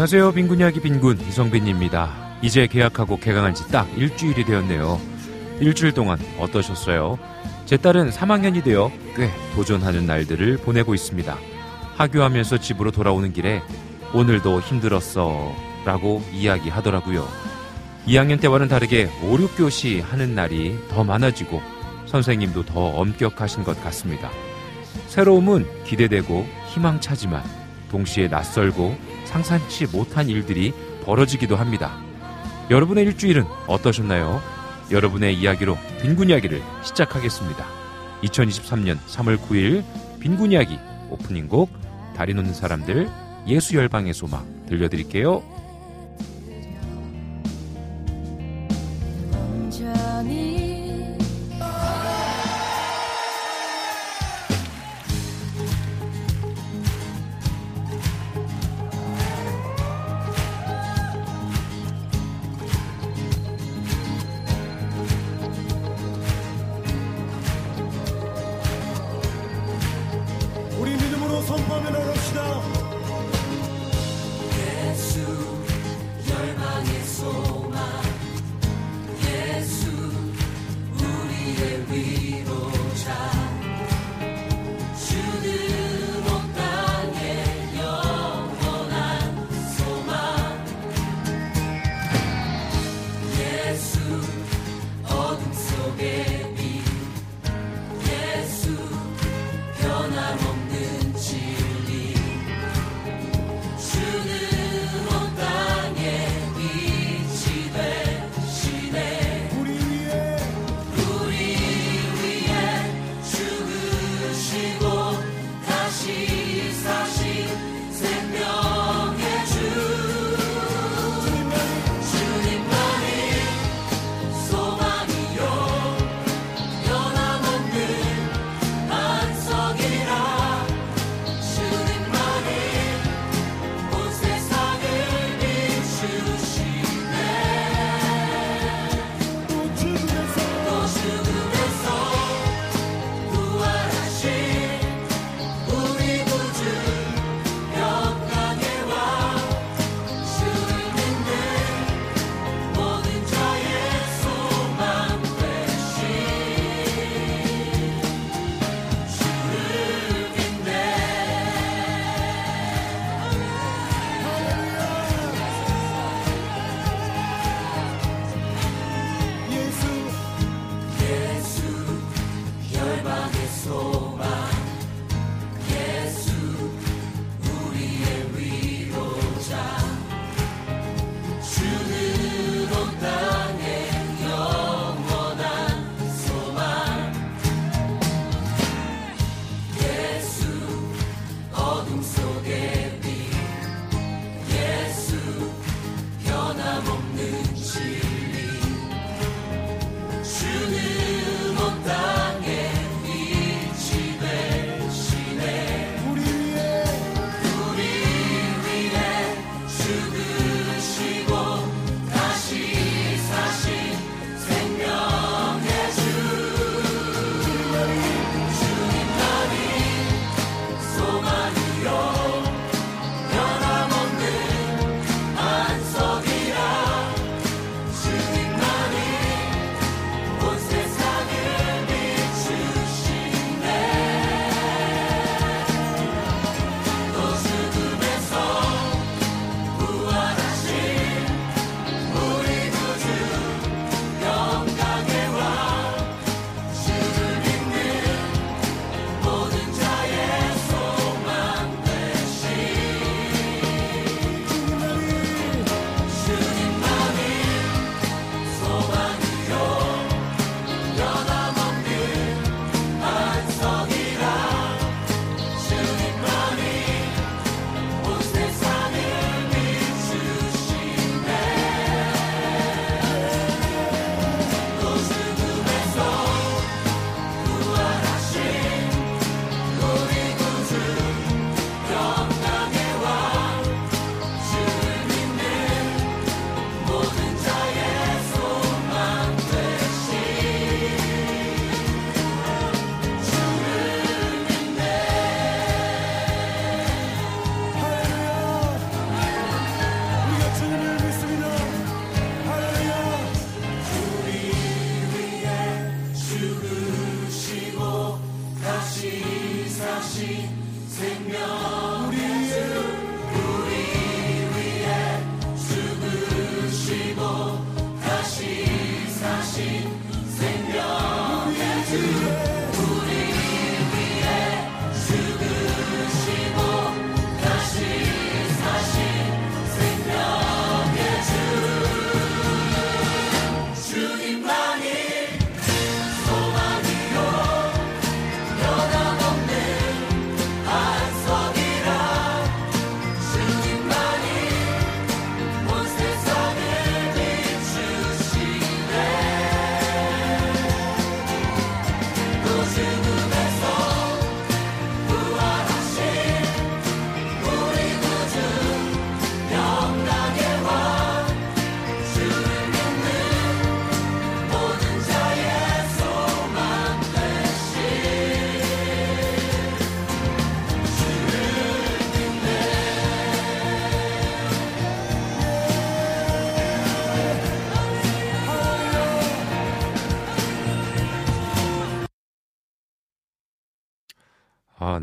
안녕하세요. 빈군 이야기 빈군 이성빈입니다. 이제 계약하고 개강한 지 딱 일주일이 되었네요. 일주일 동안 어떠셨어요? 제 딸은 3학년이 되어 꽤 도전하는 날들을 보내고 있습니다. 하교하면서 집으로 돌아오는 길에 오늘도 힘들었어 라고 이야기하더라고요. 2학년 때와는 다르게 5, 6교시 하는 날이 더 많아지고 선생님도 더 엄격하신 것 같습니다. 새로움은 기대되고 희망차지만 동시에 낯설고 상상치 못한 일들이 벌어지기도 합니다. 여러분의 일주일은 어떠셨나요? 여러분의 이야기로 빈군 이야기를 시작하겠습니다. 2023년 3월 9일 빈군 이야기 오프닝 곡 다리 놓는 사람들 예수 열방의 소망 들려드릴게요.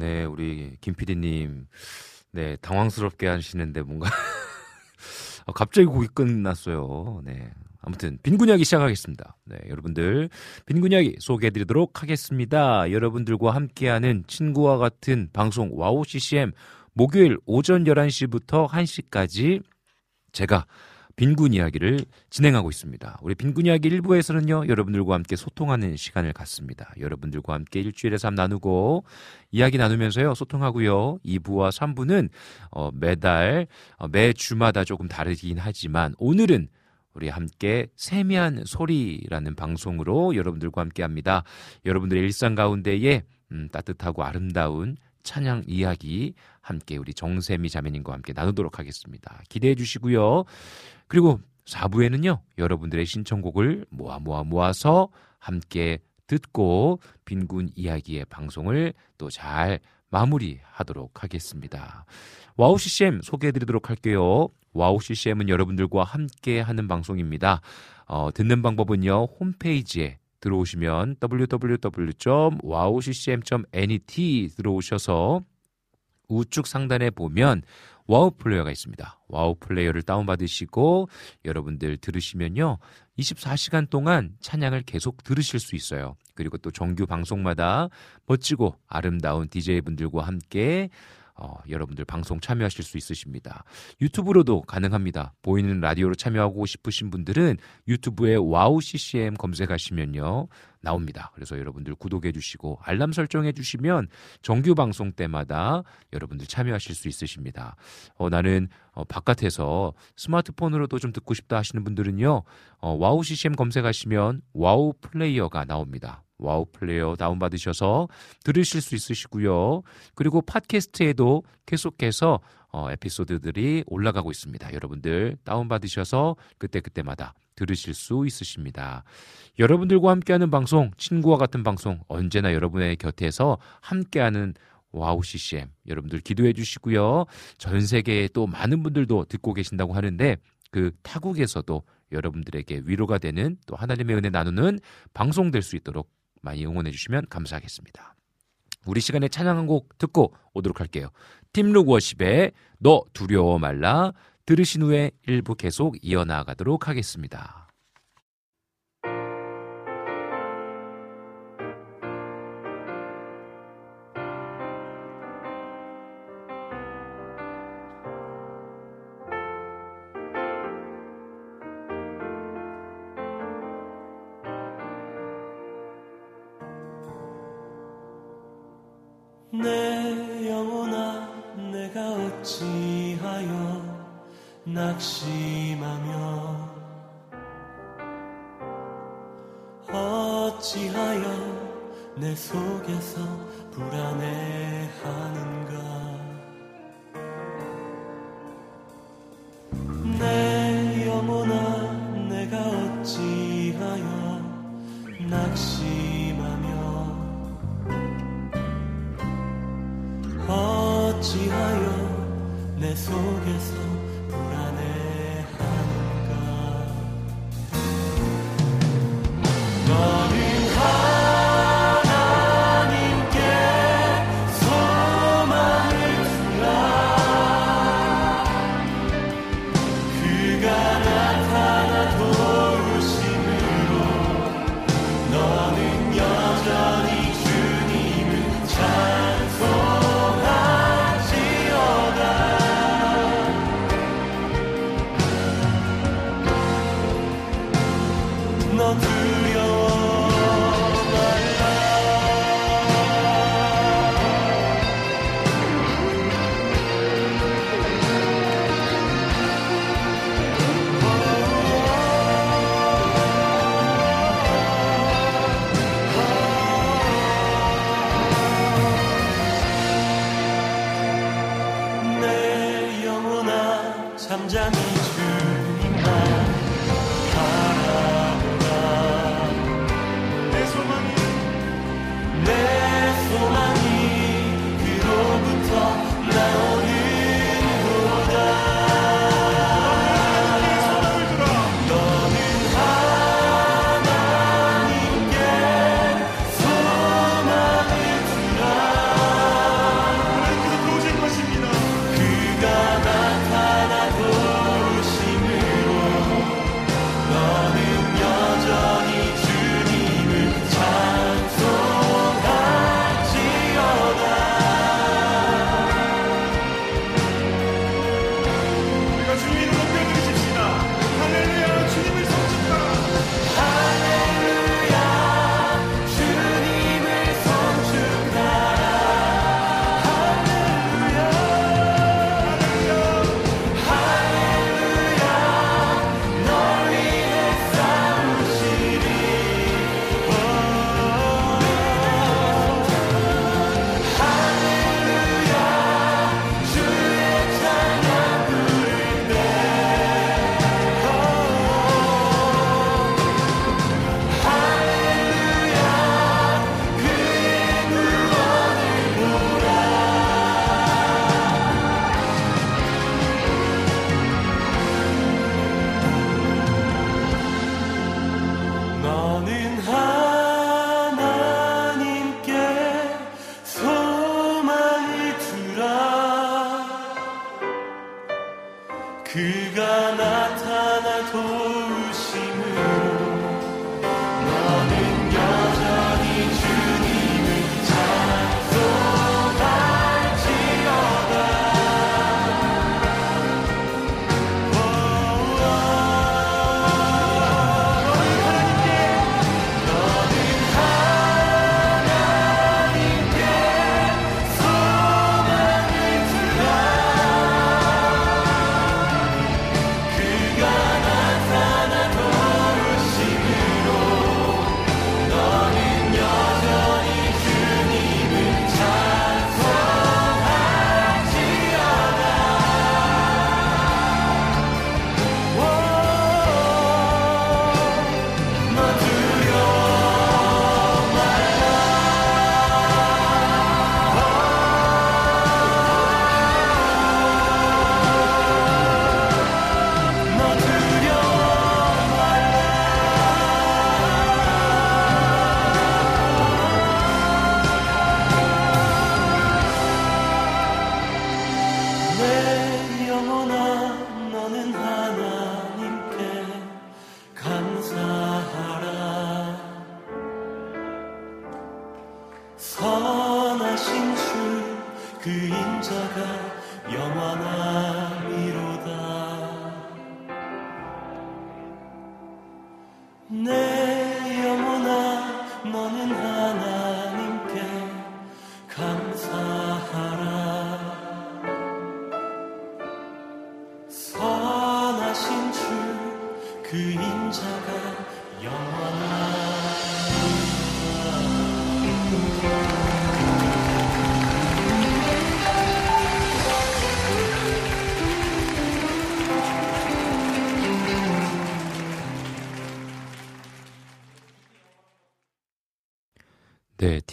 네, 우리 김 PD님, 네, 당황스럽게 하시는데 뭔가 아, 갑자기 곡이 끝났어요. 네. 아무튼 빈군 이야기 시작하겠습니다. 네, 여러분들 빈군 이야기 소개해 드리도록 하겠습니다. 여러분들과 함께하는 친구와 같은 방송 와우 CCM 목요일 오전 11시부터 1시까지 제가 빈군 이야기를 진행하고 있습니다. 우리 빈군 이야기 1부에서는요, 여러분들과 함께 소통하는 시간을 갖습니다. 여러분들과 함께 일주일에 삶 나누고, 이야기 나누면서요, 소통하고요. 2부와 3부는, 어, 매달, 어, 매주마다 조금 다르긴 하지만, 오늘은 우리 함께 세미한 소리라는 방송으로 여러분들과 함께 합니다. 여러분들의 일상 가운데에 음, 따뜻하고 아름다운 찬양 이야기 함께 우리 정세미 자매님과 함께 나누도록 하겠습니다. 기대해 주시고요. 그리고 4부에는요, 여러분들의 신청곡을 모아 모아 모아서 함께 듣고 빈군 이야기의 방송을 또 잘 마무리하도록 하겠습니다. 와우 CCM 소개해 드리도록 할게요. 와우 CCM은 여러분들과 함께 하는 방송입니다. 어, 듣는 방법은요, 홈페이지에 들어오시면 www.wowccm.net 들어오셔서 우측 상단에 보면 와우 플레이어가 있습니다. 와우 플레이어를 다운받으시고 여러분들 들으시면요. 24시간 동안 찬양을 계속 들으실 수 있어요. 그리고 또 정규 방송마다 멋지고 아름다운 DJ분들과 함께 어, 여러분들 방송 참여하실 수 있으십니다. 유튜브로도 가능합니다. 보이는 라디오로 참여하고 싶으신 분들은 유튜브에 와우 CCM 검색하시면요. 나옵니다. 그래서 여러분들 구독해 주시고 알람 설정해 주시면 정규 방송 때마다 여러분들 참여하실 수 있으십니다. 어, 나는 어, 바깥에서 스마트폰으로도 좀 듣고 싶다 하시는 분들은요. 어, 와우 CCM 검색하시면 와우 플레이어가 나옵니다. 와우 플레이어 다운받으셔서 들으실 수 있으시고요. 그리고 팟캐스트에도 계속해서 어, 에피소드들이 올라가고 있습니다. 여러분들 다운받으셔서 그때그때마다 들으실 수 있으십니다. 여러분들과 함께하는 방송, 친구와 같은 방송, 언제나 여러분의 곁에서 함께하는 와우 CCM 여러분들 기도해 주시고요. 전 세계에 또 많은 분들도 듣고 계신다고 하는데 그 타국에서도 여러분들에게 위로가 되는 또 하나님의 은혜 나누는 방송 될 수 있도록 많이 응원해 주시면 감사하겠습니다. 우리 시간에 찬양 한 곡 듣고 오도록 할게요. 팀룩 워십의 너 두려워 말라 들으신 후에 일부 계속 이어나가도록 하겠습니다.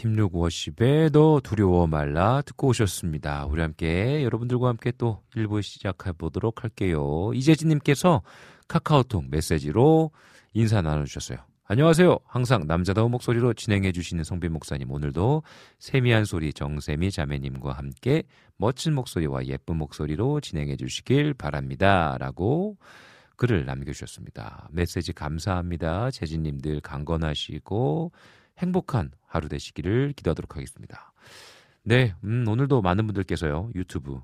네, 팀룩 워십의 너 두려워 말라 듣고 오셨습니다. 우리 함께 여러분들과 함께 또 1부 시작해 보도록 할게요. 이재진 님께서 카카오톡 메시지로 인사 나눠주셨어요. 안녕하세요. 항상 남자다운 목소리로 진행해 주시는 성빈 목사님 오늘도 세미한 소리 정세미 자매님과 함께 멋진 목소리와 예쁜 목소리로 진행해 주시길 바랍니다. 라고 글을 남겨주셨습니다. 메시지 감사합니다. 재진님들 강건하시고 행복한 하루 되시기를 기도하도록 하겠습니다. 네, 음, 오늘도 많은 분들께서요 유튜브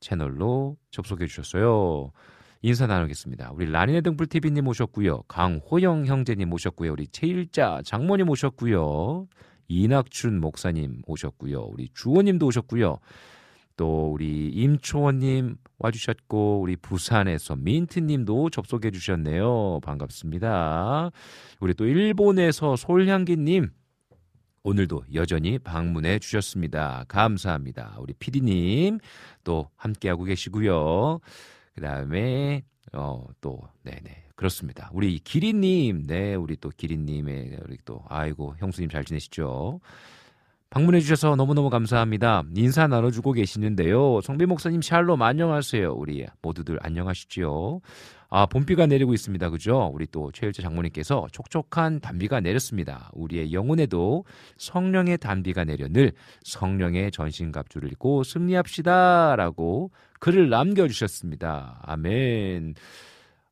채널로 접속해 주셨어요. 인사 나누겠습니다. 우리 라니네 등불 TV님 오셨고요, 강호영 형제님 오셨고요, 우리 최일자 장모님 오셨고요, 이낙춘 목사님 오셨고요, 우리 주호님도 오셨고요. 또 우리 임초원님 와주셨고 우리 부산에서 민트님도 접속해 주셨네요. 반갑습니다. 우리 또 일본에서 솔향기님 오늘도 여전히 방문해 주셨습니다. 감사합니다. 우리 피디님 또 함께하고 계시고요. 그 다음에, 어, 또, 네네. 그렇습니다. 우리 기린님, 네, 우리 또 기린님의, 우리 또, 아이고, 형수님 잘 지내시죠? 방문해 주셔서 너무너무 감사합니다. 인사 나눠주고 계시는데요. 성비 목사님 샬롬 안녕하세요. 우리 모두들 안녕하시죠? 아, 봄비가 내리고 있습니다. 그죠? 우리 또 최일재 장모님께서 촉촉한 단비가 내렸습니다. 우리의 영혼에도 성령의 단비가 내려 늘 성령의 전신갑주를 입고 승리합시다. 라고 글을 남겨주셨습니다. 아멘.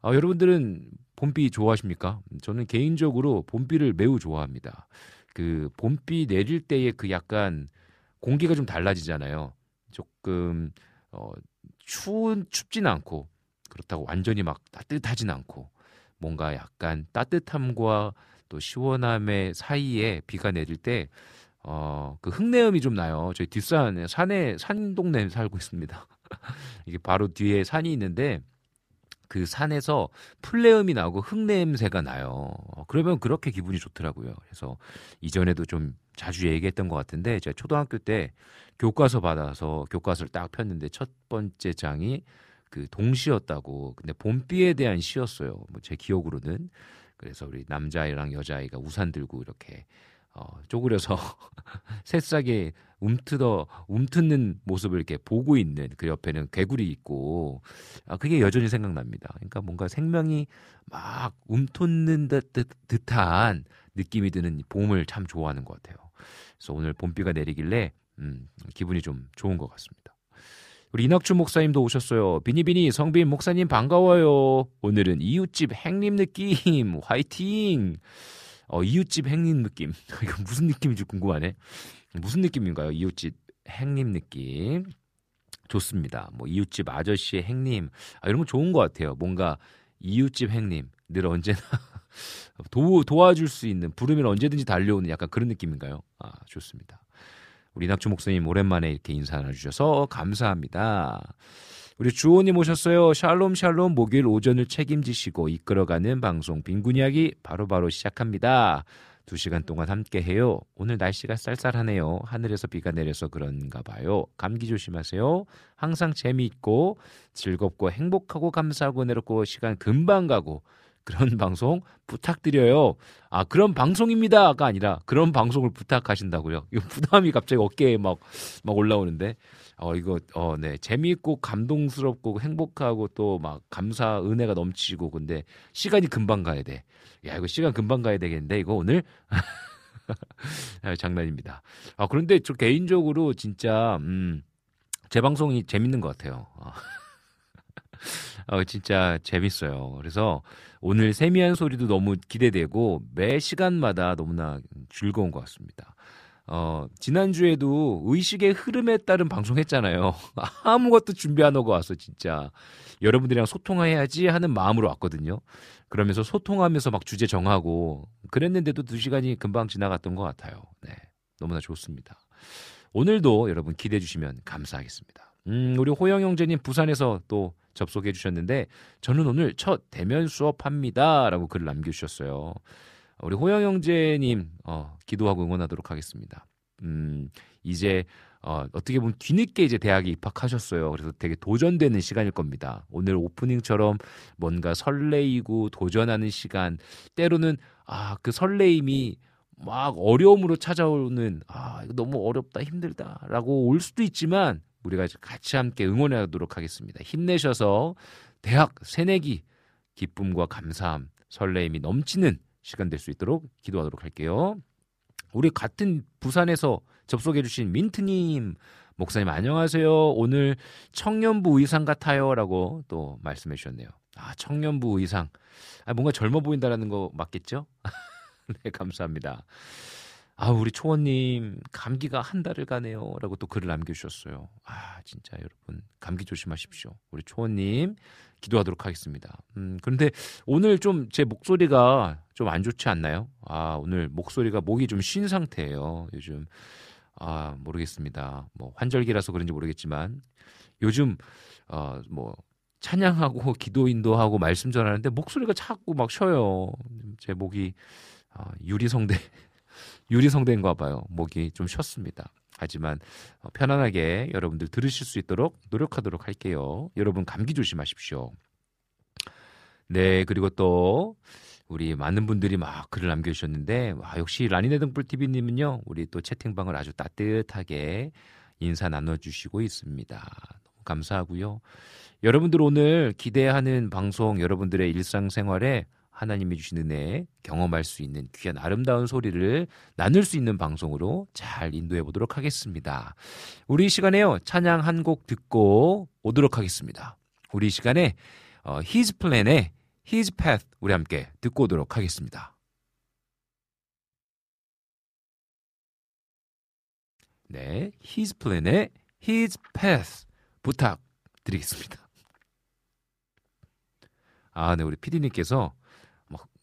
아, 여러분들은 봄비 좋아하십니까? 저는 개인적으로 봄비를 매우 좋아합니다. 그 봄비 내릴 때의 그 약간 공기가 좀 달라지잖아요. 조금 어 추운 춥진 않고 그렇다고 완전히 막 따뜻하진 않고 뭔가 약간 따뜻함과 또 시원함의 사이에 비가 내릴 때 어, 그 흙내음이 좀 나요. 저희 뒷산 산에 산 동네에 살고 있습니다. 이게 바로 뒤에 산이 있는데 그 산에서 풀내음이 나고 흙냄새가 나요. 그러면 그렇게 기분이 좋더라고요. 그래서 이전에도 좀 자주 얘기했던 것 같은데 제가 초등학교 때 교과서 받아서 교과서를 딱 폈는데 첫 번째 장이 그 동시였다고. 근데 봄비에 대한 시였어요. 뭐 제 기억으로는. 그래서 우리 남자아이랑 여자아이가 우산 들고 이렇게 어, 쪼그려서 새싹에 움트더 움트는 모습을 이렇게 보고 있는 그 옆에는 개구리 있고 아 그게 여전히 생각납니다. 그러니까 뭔가 생명이 막 움텄는 듯, 듯 한 느낌이 드는 봄을 참 좋아하는 것 같아요. 그래서 오늘 봄비가 내리길래 음, 기분이 좀 좋은 것 같습니다. 우리 이낙주 목사님도 오셨어요. 비니비니 성빈 목사님 반가워요. 오늘은 이웃집 행님 느낌 화이팅. 어, 이웃집 행님 느낌. 이거 무슨 느낌인지 궁금하네. 무슨 느낌인가요? 이웃집 행님 느낌. 좋습니다. 뭐 이웃집 아저씨의 행님. 아, 이런 거 좋은 것 같아요. 뭔가 이웃집 행님 늘 언제나 도, 도와줄 수 있는 부르면 언제든지 달려오는 약간 그런 느낌인가요? 아, 좋습니다. 우리 낙주 목사님 오랜만에 이렇게 인사 나눠주셔서 감사합니다. 우리 주호님 오셨어요. 샬롬 샬롬 목요일 오전을 책임지시고 이끌어가는 방송 빈군 이야기 바로바로 시작합니다. 두 시간 동안 함께 해요. 오늘 날씨가 쌀쌀하네요. 하늘에서 비가 내려서 그런가 봐요. 감기 조심하세요. 항상 재미있고 즐겁고 행복하고 감사하고 내롭고 시간 금방 가고 그런 방송 부탁드려요. 아, 그런 방송입니다가 아니라 그런 방송을 부탁하신다고요. 이거 부담이 갑자기 어깨에 막, 막 올라오는데. 어, 이거, 어, 네. 재미있고 감동스럽고 행복하고 또 막 감사, 은혜가 넘치고 근데 시간이 금방 가야 돼. 야, 이거 시간 금방 가야 되겠는데 이거 오늘? 아, 장난입니다. 아, 그런데 저 개인적으로 진짜, 음, 제 방송이 재밌는 것 같아요. 어, 어 진짜 재밌어요. 그래서 오늘 세미한 소리도 너무 기대되고 매 시간마다 너무나 즐거운 것 같습니다. 어, 지난주에도 의식의 흐름에 따른 방송했잖아요. 아무것도 준비 안 하고 와서 진짜 여러분들이랑 소통해야지 하는 마음으로 왔거든요. 그러면서 소통하면서 막 주제 정하고 그랬는데도 두 시간이 금방 지나갔던 것 같아요. 네. 너무나 좋습니다. 오늘도 여러분 기대해 주시면 감사하겠습니다. 음, 우리 호영 형제님 부산에서 또 접속해 주셨는데 저는 오늘 첫 대면 수업합니다라고 글을 남겨 주셨어요. 우리 호영 형제님 어, 기도하고 응원하도록 하겠습니다. 음, 이제 어, 어떻게 보면 뒤늦게 이제 대학에 입학하셨어요. 그래서 되게 도전되는 시간일 겁니다. 오늘 오프닝처럼 뭔가 설레이고 도전하는 시간, 때로는 아, 그 설레임이 막 어려움으로 찾아오는 아, 이거 너무 어렵다, 힘들다라고 올 수도 있지만 우리가 같이 함께 응원하도록 하겠습니다. 힘내셔서 대학 새내기 기쁨과 감사함, 설레임이 넘치는 시간 될 수 있도록 기도하도록 할게요. 우리 같은 부산에서 접속해 주신 민트님 목사님 안녕하세요. 오늘 청년부 의상 같아요라고 또 말씀해 주셨네요. 아 청년부 의상. 아, 뭔가 젊어 보인다라는 거 맞겠죠? 네 감사합니다. 아, 우리 초원님, 감기가 한 달을 가네요. 라고 또 글을 남겨주셨어요. 아, 진짜 여러분, 감기 조심하십시오. 우리 초원님, 기도하도록 하겠습니다. 음, 그런데 오늘 좀 제 목소리가 좀 안 좋지 않나요? 아, 오늘 목소리가 목이 좀 쉰 상태예요. 요즘, 아, 모르겠습니다. 뭐, 환절기라서 그런지 모르겠지만, 요즘, 어, 뭐, 찬양하고 기도 인도하고 말씀 전하는데 목소리가 자꾸 막 쉬어요. 제 목이, 아, 유리성대. 유리성대인가 봐요. 목이 좀 쉬었습니다. 하지만 어, 편안하게 여러분들 들으실 수 있도록 노력하도록 할게요. 여러분 감기 조심하십시오. 네, 그리고 또 우리 많은 분들이 막 글을 남겨주셨는데 와, 역시 라니네 등불 TV님은요 우리 또 채팅방을 아주 따뜻하게 인사 나눠주시고 있습니다. 너무 감사하고요. 여러분들 오늘 기대하는 방송 여러분들의 일상생활에 하나님이 주신 은혜 경험할 수 있는 귀한 아름다운 소리를 나눌 수 있는 방송으로 잘 인도해 보도록 하겠습니다. 우리 시간에요 찬양 한 곡 듣고 오도록 하겠습니다. 우리 시간에 어, His Plan의 His Path 우리 함께 듣고 오도록 하겠습니다. 네, His Plan의 His Path 부탁드리겠습니다. 아, 네, 우리 피디님께서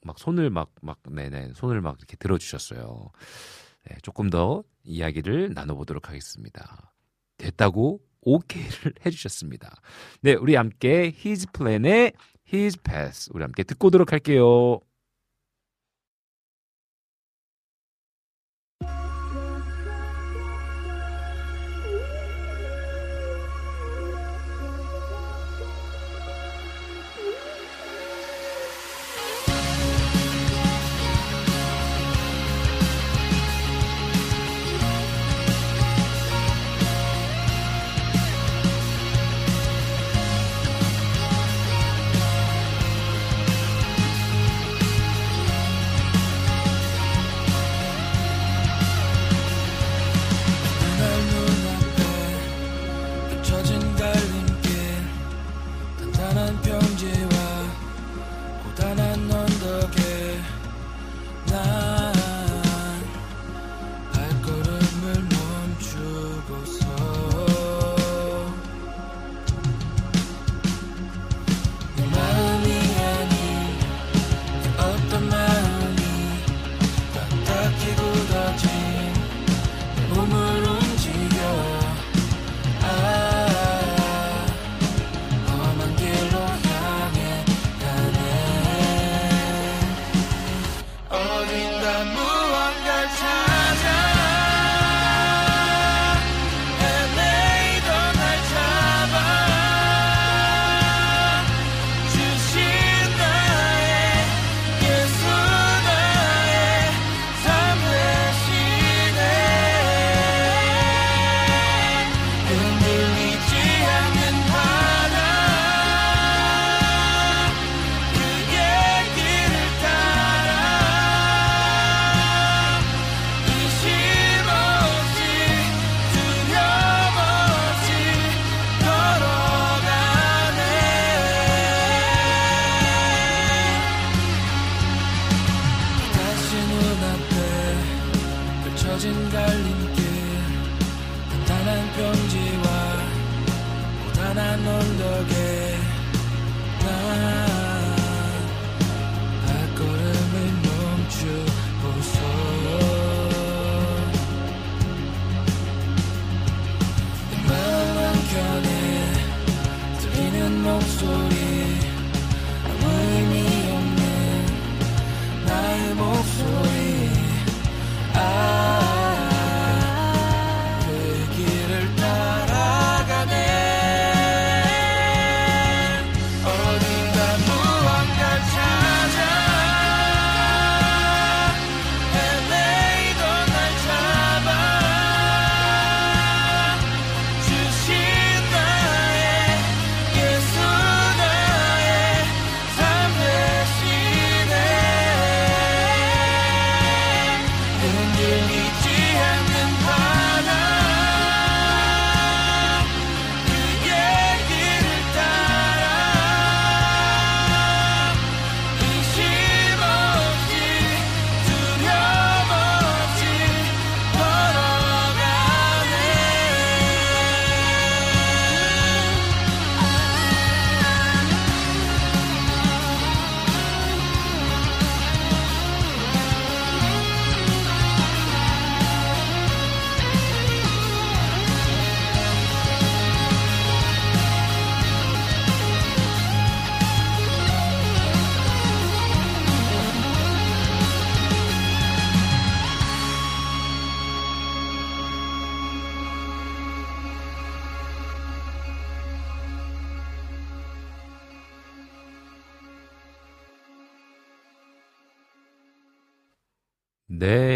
막, 막 손을 막, 막, 네네, 손을 막 이렇게 들어주셨어요. 네, 조금 더 이야기를 나눠보도록 하겠습니다. 됐다고 오케이를 해주셨습니다. 네, 우리 함께 His Plan의 His Path 우리 함께 듣고 오도록 할게요.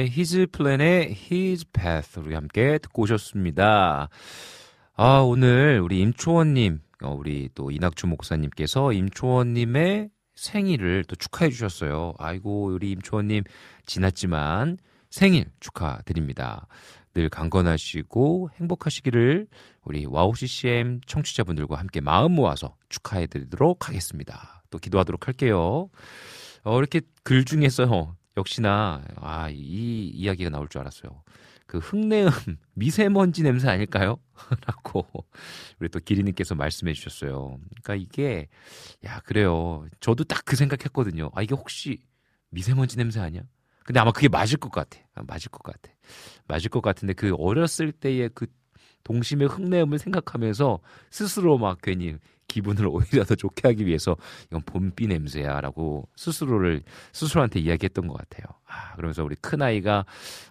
네, His Plan의 His Path 우리 함께 듣고 오셨습니다. 아, 오늘 우리 임초원님, 어, 우리 또 이낙주 목사님께서 임초원님의 생일을 또 축하해 주셨어요. 아이고, 우리 임초원님 지났지만 생일 축하드립니다. 늘 강건하시고 행복하시기를 우리 와우 CCM 청취자분들과 함께 마음 모아서 축하해 드리도록 하겠습니다. 또 기도하도록 할게요. 어, 이렇게 글 중에서 역시나 아, 이 이야기가 나올 줄 알았어요. 그 흙내음 미세먼지 냄새 아닐까요? 라고 우리 또 기리님께서 말씀해 주셨어요. 그러니까 이게 야 그래요. 저도 딱 그 생각했거든요. 아 이게 혹시 미세먼지 냄새 아니야? 근데 아마 그게 맞을 것 같아. 아, 맞을 것 같아. 맞을 것 같은데 그 어렸을 때의 그 동심의 흙내음을 생각하면서 스스로 막 괜히 기분을 오히려 더 좋게 하기 위해서 이건 봄비 냄새야라고 스스로를 스스로한테 이야기했던 것 같아요. 아, 그러면서 우리 큰 아이가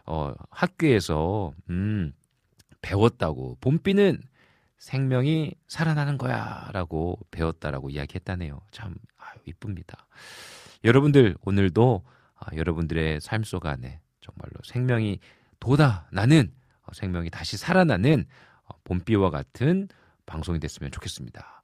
어, 학교에서 음, 배웠다고 봄비는 생명이 살아나는 거야라고 배웠다라고 이야기했다네요. 참 아유, 이쁩니다. 여러분들 오늘도 아, 여러분들의 삶 속 안에 정말로 생명이 돋아나는 어, 생명이 다시 살아나는 어, 봄비와 같은 방송이 됐으면 좋겠습니다.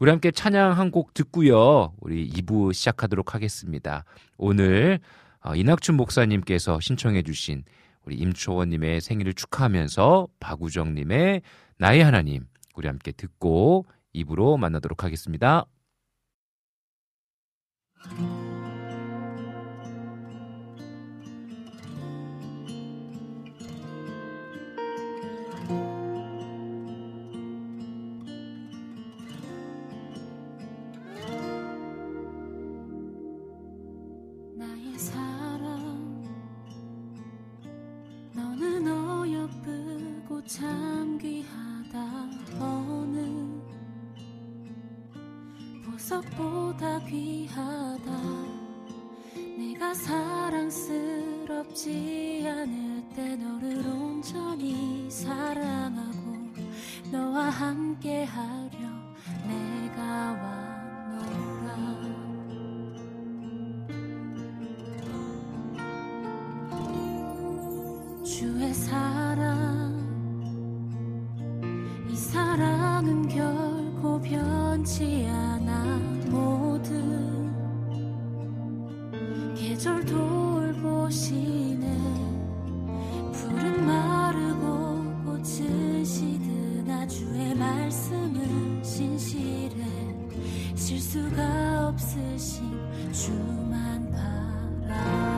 우리 함께 찬양 한 곡 듣고요. 우리 2부 시작하도록 하겠습니다. 오늘 어, 이낙춘 목사님께서 신청해 주신 우리 임초원님의 생일을 축하하면서 박우정님의 나의 하나님 우리 함께 듣고 2부로 만나도록 하겠습니다. 실수가 없으신 주만 바라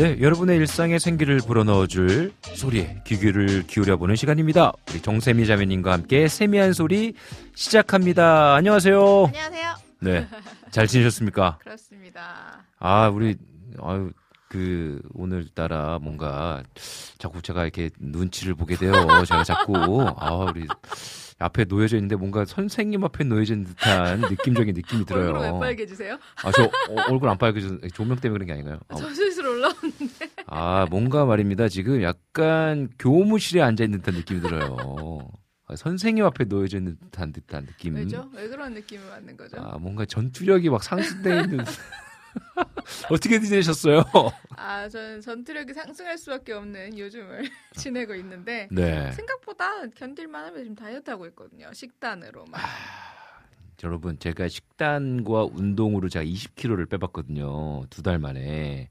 네, 여러분의 일상에 생기를 불어넣어줄 소리에 귀 귀를 기울여보는 시간입니다. 우리 정세미 자매님과 함께 세미한 소리 시작합니다. 안녕하세요. 안녕하세요. 네, 잘 지내셨습니까? 그렇습니다. 아, 우리 아유 그 오늘따라 뭔가 자꾸 제가 이렇게 눈치를 보게 돼요. 제가 자꾸 아 우리 앞에 놓여져 있는데 뭔가 선생님 앞에 놓여진 듯한 느낌적인 느낌이 들어요. 얼굴 왜 빨개지세요? 아, 저 어, 얼굴 안 빨개져 조명 때문에 그런 게 아닌가요? 아, 저 슬슬 올라오는데. 아, 뭔가 말입니다. 지금 약간 교무실에 앉아 있는 듯한 느낌이 들어요. 아, 선생님 앞에 놓여져 있는 듯한 듯한 느낌. 왜죠? 왜 그런 느낌을 받는 거죠? 아, 뭔가 전투력이 막 상승돼 있는. 어떻게 지내셨어요? 아, 저는 전투력이 상승할 수밖에 없는 요즘을 지내고 있는데 네. 생각보다 견딜만 하면 지금 다이어트 하고 있거든요. 식단으로만. 여러분, 제가 식단과 운동으로 제가 20kg를 빼봤거든요. 두 달 만에.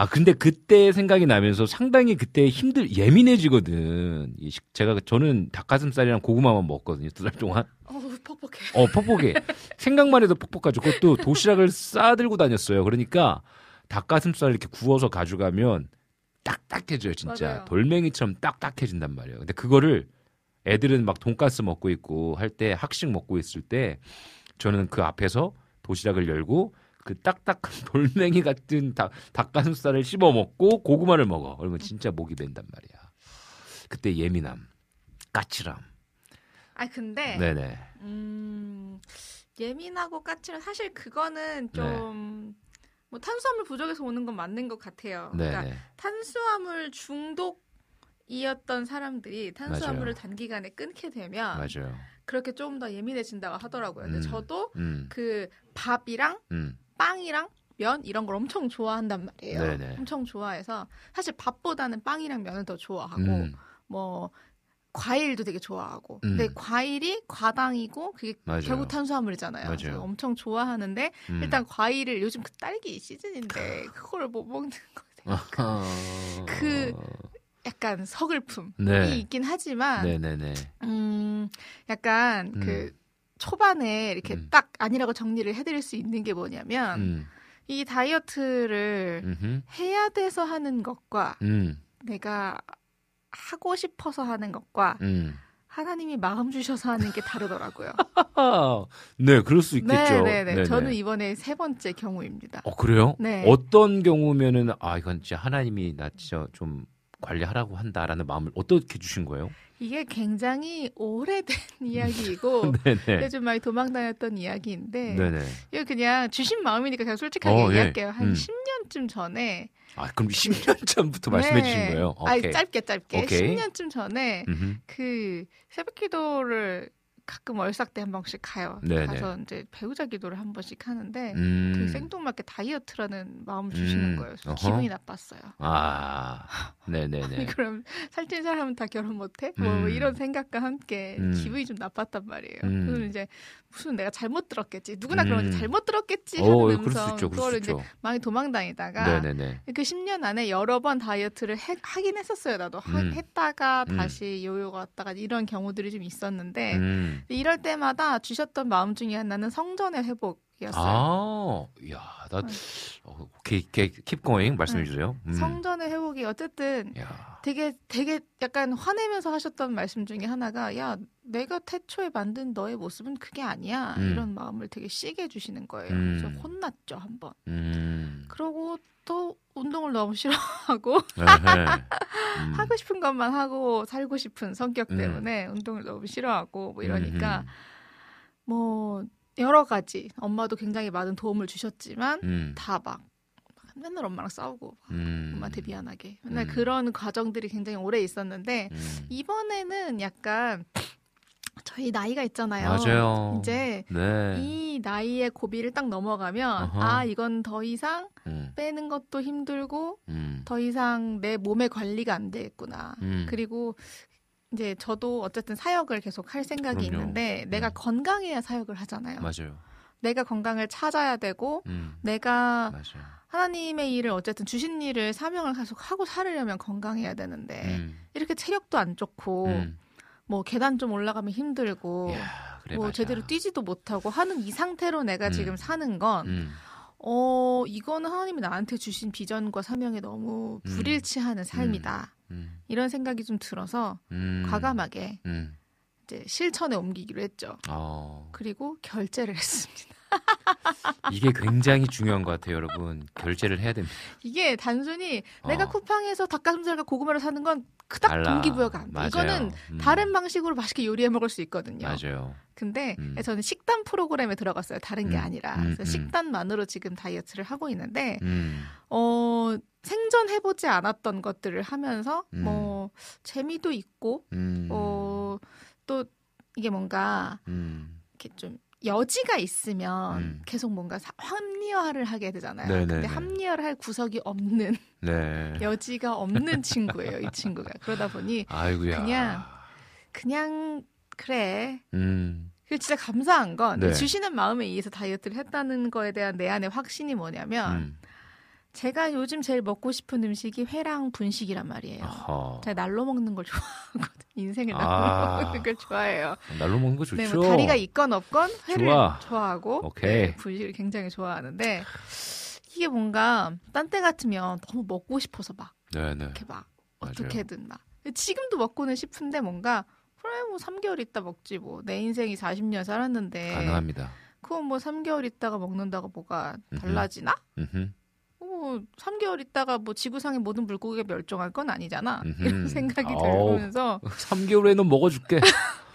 아, 근데 그때 생각이 나면서 상당히 그때 힘들, 예민해지거든. 제가, 저는 닭가슴살이랑 고구마만 먹었거든요. 두 달 동안. 어우, 퍽퍽해. 어, 퍽퍽해. 생각만 해도 퍽퍽하죠. 그것도 도시락을 싸들고 다녔어요. 그러니까 닭가슴살 이렇게 구워서 가져가면 딱딱해져요, 진짜. 맞아요. 돌멩이처럼 딱딱해진단 말이에요. 근데 그거를 애들은 막 돈가스 먹고 있고 할 때 학식 먹고 있을 때 저는 그 앞에서 도시락을 열고 그 딱딱한 돌멩이 같은 닭, 닭가슴살을 씹어 먹고 고구마를 먹어. 그러면 진짜 목이 벤단 말이야. 그때 예민함, 까칠함. 아, 근데 네네. 음, 예민하고 까칠한 사실 그거는 좀 네. 뭐 탄수화물 부족에서 오는 건 맞는 것 같아요. 그러니까 네네. 탄수화물 중독이었던 사람들이 탄수화물을 맞아요. 단기간에 끊게 되면 맞아요. 그렇게 좀더 예민해진다고 하더라고요. 근데 음. 저도 음, 그 밥이랑 음. 빵이랑 면 이런 걸 엄청 좋아한단 말이에요. 네네. 엄청 좋아해서 사실 밥보다는 빵이랑 면을 더 좋아하고 음, 뭐 과일도 되게 좋아하고 음. 근데 과일이 과당이고 그게 맞아요. 결국 탄수화물이잖아요. 맞아요. 그래서 엄청 좋아하는데 음. 일단 과일을 요즘 그 딸기 시즌인데 그걸 못 먹는 거 아하. 그 약간 서글픔이 네. 있긴 하지만 네네네. 음 약간 음. 그 초반에 이렇게 음. 딱 아니라고 정리를 해드릴 수 있는 게 뭐냐면 음, 이 다이어트를 음흠, 해야 돼서 하는 것과 음, 내가 하고 싶어서 하는 것과 음, 하나님이 마음 주셔서 하는 게 다르더라고요. 아, 네, 그럴 수 있겠죠. 네네네. 네 네. 저는 이번에 세 번째 경우입니다. 어, 그래요? 네. 어떤 경우면은, 아, 이건 진짜 하나님이 나 진짜 좀 관리하라고 한다라는 마음을 어떻게 주신 거예요? 이게 굉장히 오래된 이야기이고. 요즘 많이 도망 다녔던 이야기인데 네네. 이거 그냥 주신 마음이니까 그냥 솔직하게 어, 예. 얘기할게요. 한 음. 10년쯤 전에 아, 그럼 10년 전부터 말씀해 주신 네. 거예요? 아니 오케이. 짧게 짧게 오케이. 10년쯤 전에 음흠. 그 새벽기도를 가끔 월삭 때 한 번씩 가요. 네네. 가서 이제 배우자 기도를 한 번씩 하는데 음. 그 생뚱맞게 다이어트라는 마음을 주시는 음. 거예요. 그래서 어허. 기분이 나빴어요. 아, 네네네. 그럼 살찐 사람은 다 결혼 못해? 뭐 음. 이런 생각과 함께 음. 기분이 좀 나빴단 말이에요. 음. 그러면 이제 무슨 내가 잘못 들었겠지. 누구나 그런 음. 거 잘못 들었겠지 어, 수 그거를 이제. 많이 도망다니다가 네네네. 그 10년 안에 여러 번 다이어트를 해- 하긴 했었어요. 나도 하- 음. 했다가 음. 다시 요요가 왔다가 이런 경우들이 좀 있었는데 음. 이럴 때마다 주셨던 마음 중에 하나는 성전의 회복이었어요. 아, 야, 나, 어, 오케이, 오케이, keep going 말씀해 네. 주세요. 음. 성전의 회복이 어쨌든 야, 되게 되게 약간 화내면서 하셨던 말씀 중에 하나가 야 내가 태초에 만든 너의 모습은 그게 아니야 음. 이런 마음을 되게 씨게 해주시는 거예요. 음. 그래서 혼났죠 한번. 음. 그러고 또 운동을 너무 싫어하고. 음. 하고 싶은 것만 하고 살고 싶은 성격 음. 때문에 운동을 너무 싫어하고 뭐 이러니까. 뭐 여러 가지 엄마도 굉장히 많은 도움을 주셨지만 음. 다막 맨날 엄마랑 싸우고 음. 엄마한테 미안하게 맨날 음. 그런 과정들이 굉장히 오래 있었는데 음. 이번에는 약간 저희 나이가 있잖아요. 맞아요. 이제 네. 이 나이의 고비를 딱 넘어가면 어허. 아 이건 더 이상 음. 빼는 것도 힘들고 음. 더 이상 내 몸의 관리가 안 되겠구나. 음. 그리고 이제 저도 어쨌든 사역을 계속 할 생각이 그럼요. 있는데 내가 음. 건강해야 사역을 하잖아요. 맞아요. 내가 건강을 찾아야 되고 음. 내가 맞아요. 하나님의 일을 어쨌든 주신 일을 사명을 계속 하고 살으려면 건강해야 되는데 음. 이렇게 체력도 안 좋고 음. 뭐 계단 좀 올라가면 힘들고 야, 그래 뭐 맞아. 제대로 뛰지도 못하고 하는 이 상태로 내가 음. 지금 사는 건 음. 어, 이거는 하나님이 나한테 주신 비전과 사명에 너무 음. 불일치하는 삶이다. 음. 이런 생각이 좀 들어서 음. 과감하게 음. 이제 실천에 옮기기로 했죠. 어. 그리고 결제를 했습니다. 이게 굉장히 중요한 것 같아요, 여러분. 결제를 해야 됩니다. 이게 단순히 내가 어. 쿠팡에서 닭가슴살과 고구마를 사는 건 그닥 달라. 동기부여가 안 돼. 맞아요. 이거는 음. 다른 방식으로 맛있게 요리해 먹을 수 있거든요. 맞아요. 근데 음. 저는 식단 프로그램에 들어갔어요. 다른 게 음. 아니라. 음, 그래서 음. 식단만으로 지금 다이어트를 하고 있는데 음. 어, 생전 해보지 않았던 것들을 하면서 음. 뭐 재미도 있고 음. 어, 또 이게 뭔가 음. 이렇게 좀 여지가 있으면 음. 계속 뭔가 사- 합리화를 하게 되잖아요. 네네네. 근데 합리화를 할 구석이 없는 네. 여지가 없는 친구예요. 이 친구가 그러다 보니 아이고야. 그냥 그냥 그래. 음. 그 진짜 감사한 건 네. 주시는 마음에 의해서 다이어트를 했다는 거에 대한 내 안의 확신이 뭐냐면 음. 제가 요즘 제일 먹고 싶은 음식이 회랑 분식이란 말이에요. 어허. 제가 날로 먹는 걸 좋아하거든. 인생을 날로 아. 먹는 걸 좋아해요. 날로 먹는 거 좋죠. 네, 뭐 다리가 있건 없건 회를 좋아. 오케이. 네, 분식을 굉장히 좋아하는데 이게 뭔가 딴 때 같으면 너무 먹고 싶어서 막 네네. 이렇게 막 맞아요. 어떻게든 막 지금도 먹고는 싶은데 뭔가 그래 뭐 3개월 있다 먹지 뭐 내 인생이 40년 살았는데 가능합니다. 그건 뭐 3개월 있다가 먹는다고 뭐가 음흠. 달라지나? 음흠. 뭐 3개월 있다가 뭐 지구상의 모든 물고기가 멸종할 건 아니잖아. 음흠. 이런 생각이 아우. 들면서 3개월에는 먹어줄게.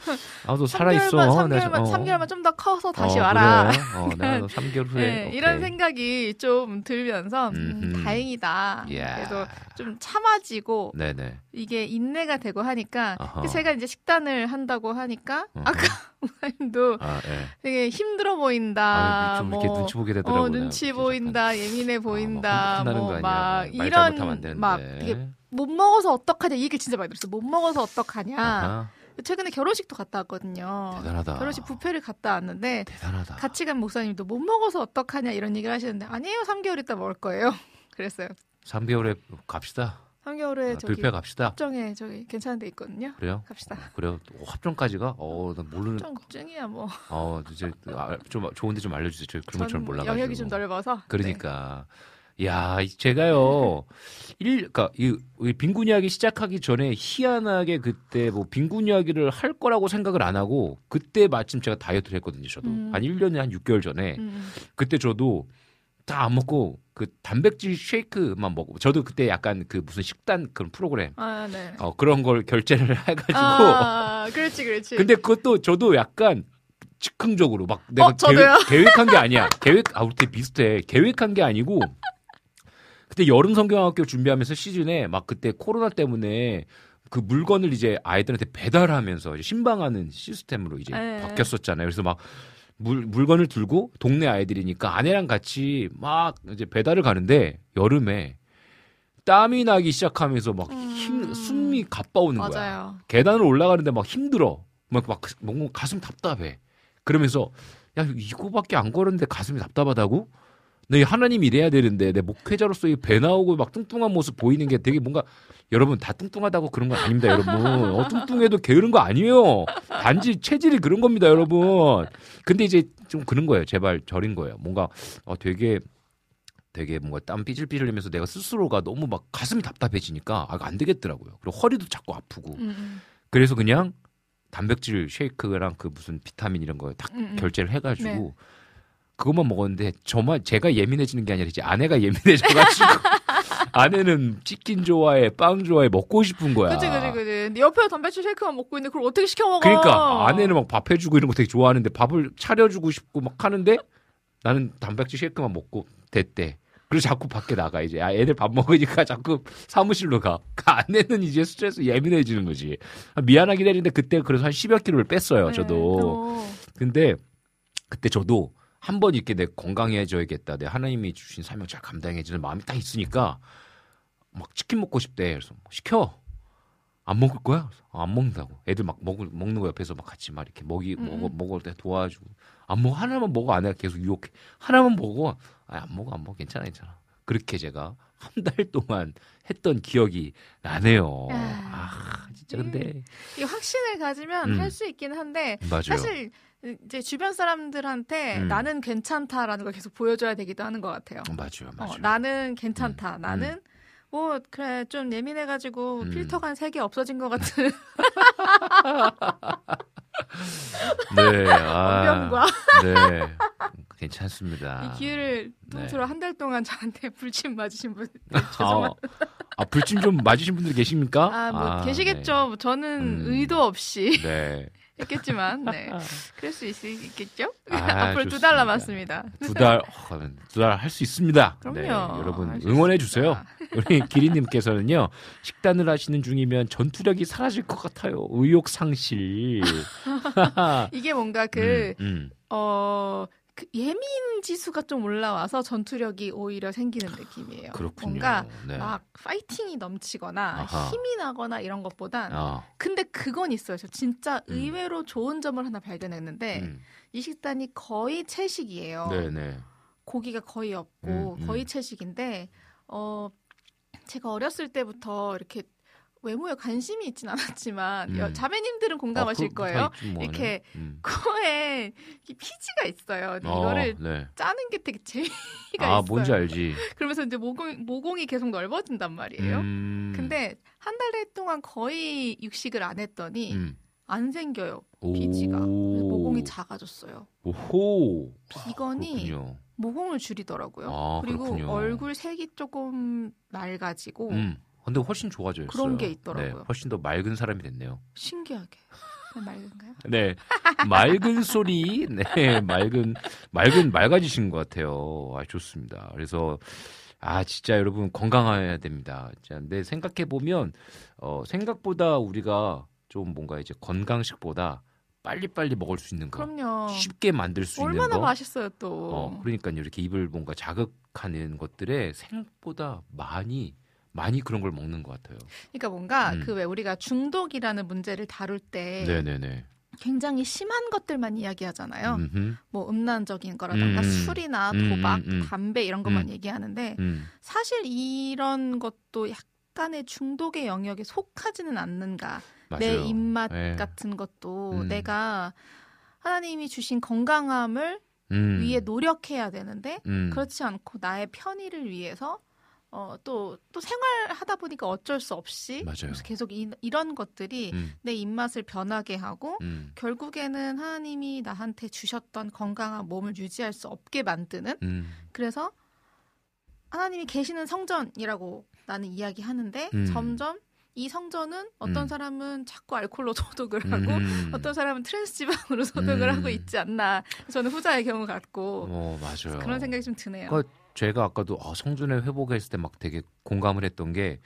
살아 있어. 3개월만 나 3개월만 어. 3개월만 좀더 커서 다시 어, 와라. 그래. 어, 나도 3개월 후에. 네. 이런 생각이 좀 들면서 음. 다행이다. 이야. 그래도 좀 참아지고 네네. 이게 인내가 되고 하니까 어허. 제가 이제 식단을 한다고 하니까 어허. 아까 목사님도 아, 예. 되게 힘들어 보인다. 아, 좀 뭐 이렇게 눈치 보게 되더라고요. 어, 눈치 보인다, 예민해 보인다, 아, 막뭐 혼나는 거막 이런. 막 이게 못 먹어서 어떡하냐 이 얘기를 진짜 많이 들었어요. 못 먹어서 어떡하냐. 아하, 최근에 결혼식도 갔다 왔거든요. 대단하다. 결혼식 뷔페를 갔다 왔는데 대단하다. 같이 간 목사님도 못 먹어서 어떡하냐 이런 얘기를 하시는데 아니에요 3개월 있다 먹을 거예요. 그랬어요. 3개월에 갑시다. 3개월에 아, 저기 뷔페 갑시다. 합정에 저기 괜찮은 데 있거든요. 그래요? 갑시다. 어, 그래요? 오, 합정까지가? 어, 나 모르는. 좀 걱정이야 뭐. 어, 이제 아, 좀 좋은데 좀 알려주세요. 저 그런 것처럼 저는 몰라가지고. 영역이 좀 넓어서. 네. 그러니까 야, 이- 제가요. 일, 그니까, 이, 이 빈곤 이야기 시작하기 전에 희한하게 그때 뭐 빈곤 이야기를 할 거라고 생각을 안 하고 그때 마침 제가 다이어트를 했거든요, 저도. 음. 한 1년에 한 6개월 전에. 음. 그때 저도 다 안 먹고 그 단백질 쉐이크만 먹고 저도 그때 약간 그 무슨 식단 그런 프로그램 아, 네. 어, 그런 걸 결제를 해 가지고 아, 그렇지, 그렇지. 근데 그것도 저도 약간 즉흥적으로 막 내가 어. 계획, 한 게 아니야. 계획 아 우리 되게 비슷해. 계획한 게 아니고 그때 여름 성경학교 준비하면서 시즌에 막 그때 코로나 때문에 그 물건을 이제 아이들한테 배달하면서 이제 신방하는 시스템으로 이제 네. 바뀌었었잖아요. 그래서 막 물, 물건을 들고 동네 아이들이니까 아내랑 같이 막 이제 배달을 가는데 여름에 땀이 나기 시작하면서 막 힘, 음. 숨이 가빠오는 거야. 맞아요. 계단을 올라가는데 막 힘들어. 막, 막, 뭔가 가슴 답답해. 그러면서, 야, 이거밖에 안 걸었는데 가슴이 답답하다고? 내 하나님 이래야 되는데, 내 목회자로서 이배 나오고 막 뚱뚱한 모습 보이는 게 되게 뭔가, 여러분 다 뚱뚱하다고 그런 건 아닙니다, 여러분. 어, 뚱뚱해도 게으른 거 아니에요. 단지 체질이 그런 겁니다, 여러분. 근데 이제 좀 그런 거예요. 제발 저린 거예요. 뭔가, 어, 되게, 되게 뭔가 땀 삐질삐질 흘리면서 내가 스스로가 너무 막 가슴이 답답해지니까, 아, 안 되겠더라고요. 그리고 허리도 자꾸 아프고. 음, 음. 그래서 그냥 단백질 쉐이크랑 그 무슨 비타민 이런 거딱 음, 음. 결제를 해가지고 네. 그것만 먹었는데 저만 제가 예민해지는 게 아니라 이제 아내가 예민해져가지고 아내는 치킨 좋아해 빵 좋아해 먹고 싶은 거야. 그치, 그치, 그치. 근데 옆에 단백질 쉐이크만 먹고 있는데 그걸 어떻게 시켜 먹어? 그러니까 아내는 막 밥 해주고 이런 거 되게 좋아하는데 밥을 차려주고 싶고 막 하는데 나는 단백질 쉐이크만 먹고 됐대. 그래서 자꾸 밖에 나가 이제 아, 애들 밥 먹으니까 자꾸 사무실로 가. 그 아내는 이제 스트레스 예민해지는 거지. 아, 미안하긴 했는데 그때 그래서 한 10여 킬로를 뺐어요. 네. 저도. 어. 근데 그때 저도 한번 이렇게 내 건강해져야겠다. 내 하나님이 주신 사명 잘 감당해지는 마음이 딱 있으니까 막 치킨 먹고 싶대. 그래서 시켜. 안 먹을 거야? 그래서 아, 안 먹는다고. 애들 막 먹을 먹는 거 옆에서 막 같이 막 이렇게 먹이 음. 먹어 먹을 때 도와주고 안 먹어 하나만 먹어 아내가 계속 유혹해 하나만 먹어 아, 안 먹어 안 먹어 괜찮아 괜찮아 그렇게 제가 한 달 동안 했던 기억이 나네요. 야. 아 진짜 근데 이 확신을 가지면 음. 할수 있긴 한데 맞아요. 사실 이제 주변 사람들한테 음. 나는 괜찮다라는 걸 계속 보여줘야 되기도 하는 것 같아요. 맞아요 어, 맞아요. 나는 괜찮다. 음, 나는 뭐 그래 좀 예민해가지고 음. 필터가 한 세 개 없어진 것 같은 네, 아, 변과 네, 괜찮습니다. 이 기회를 네. 통틀어 한달 동안 저한테 불침 맞으신 분 아, 죄송합니다. 아, 불침 좀 맞으신 분들 계십니까? 아 뭐 아, 계시겠죠. 뭐 저는 음. 의도 없이 네. 했겠지만 네 그럴 수 있, 있겠죠. 아, 앞으로 두. 달 남았습니다. 두 달, 두달 할 수 있습니다. 그럼요. 네, 여러분 할수 응원해. 주세요. 우리 기리님께서는요 식단을 하시는 중이면 전투력이 사라질 것 같아요. 의욕 상실. 이게 뭔가 그 음, 음. 어, 그 예민 지수가 좀 올라와서 전투력이 오히려 생기는 느낌이에요. 그렇군요. 뭔가 네. 막 파이팅이 넘치거나 아하. 힘이 나거나 이런 것보단 아, 근데 그건 있어요. 저 진짜 음. 의외로 좋은 점을 하나 발견했는데 음. 이 식단이 거의 채식이에요. 네네. 고기가 거의 없고 음, 음. 거의 채식인데 어 제가 어렸을 때부터 이렇게 외모에 관심이 있진 않았지만 음. 여- 자매님들은 공감하실 어, 그- 거예요. 뭐, 이렇게 음. 코에 피지가 있어요. 어, 이거를 네. 짜는 게 되게 재미가 아 있어요. 뭔지 알지. 그러면서 이제 모공, 모공이 계속 넓어진단 말이에요. 음. 근데 한 달 동안 거의 육식을 안 했더니 음. 안 생겨요. 오. 피지가. 모공이 작아졌어요. 오호. 비건이 그렇군요. 모공을 줄이더라고요. 아, 그리고 그렇군요. 얼굴 색이 조금 맑아지고 음. 근데 훨씬 좋아져요. 그런 게 있더라고요. 네, 훨씬 더 맑은 사람이 됐네요. 신기하게 맑은가요? 네, 맑은 소리, 네, 맑은 맑은 맑아지신 것 같아요. 아 좋습니다. 그래서 아 진짜 여러분 건강해야 됩니다. 진짜 근데 생각해 보면 어 생각보다 우리가 좀 뭔가 이제 건강식보다 빨리빨리 먹을 수 있는 거, 그럼요. 쉽게 만들 수 있는 얼마나 거. 맛있어요 또. 어, 그러니까요. 이렇게 입을 뭔가 자극하는 것들에 생각보다 많이 많이 그런 걸 먹는 것 같아요. 그러니까 뭔가 음. 그왜 우리가 중독이라는 문제를 다룰 때 네네네. 굉장히 심한 것들만 이야기하잖아요. 음흠. 뭐 음란적인 거라던가 음. 술이나 음, 도박, 음, 음. 담배 이런 것만 음. 얘기하는데 음. 사실 이런 것도 약간의 중독의 영역에 속하지는 않는가. 맞아요. 내 입맛 네. 같은 것도 음. 내가 하나님이 주신 건강함을 음. 위해 노력해야 되는데 음. 그렇지 않고 나의 편의를 위해서 어, 또, 또 생활하다 보니까 어쩔 수 없이 맞아요. 그래서 계속 이, 이런 것들이 음. 내 입맛을 변하게 하고 음. 결국에는 하나님이 나한테 주셨던 건강한 몸을 유지할 수 없게 만드는 음. 그래서 하나님이 계시는 성전이라고 나는 이야기하는데 음. 점점 이 성전은 어떤 음. 사람은 자꾸 알코올로 소독을 하고 음. 어떤 사람은 트랜스지방으로 소독을 음. 하고 있지 않나 저는 후자의 경우 같고 어, 맞아요. 그런 생각이 좀 드네요. 그 제가 아까도 아, 성전의 회복했을 때 막 되게 공감을 했던 게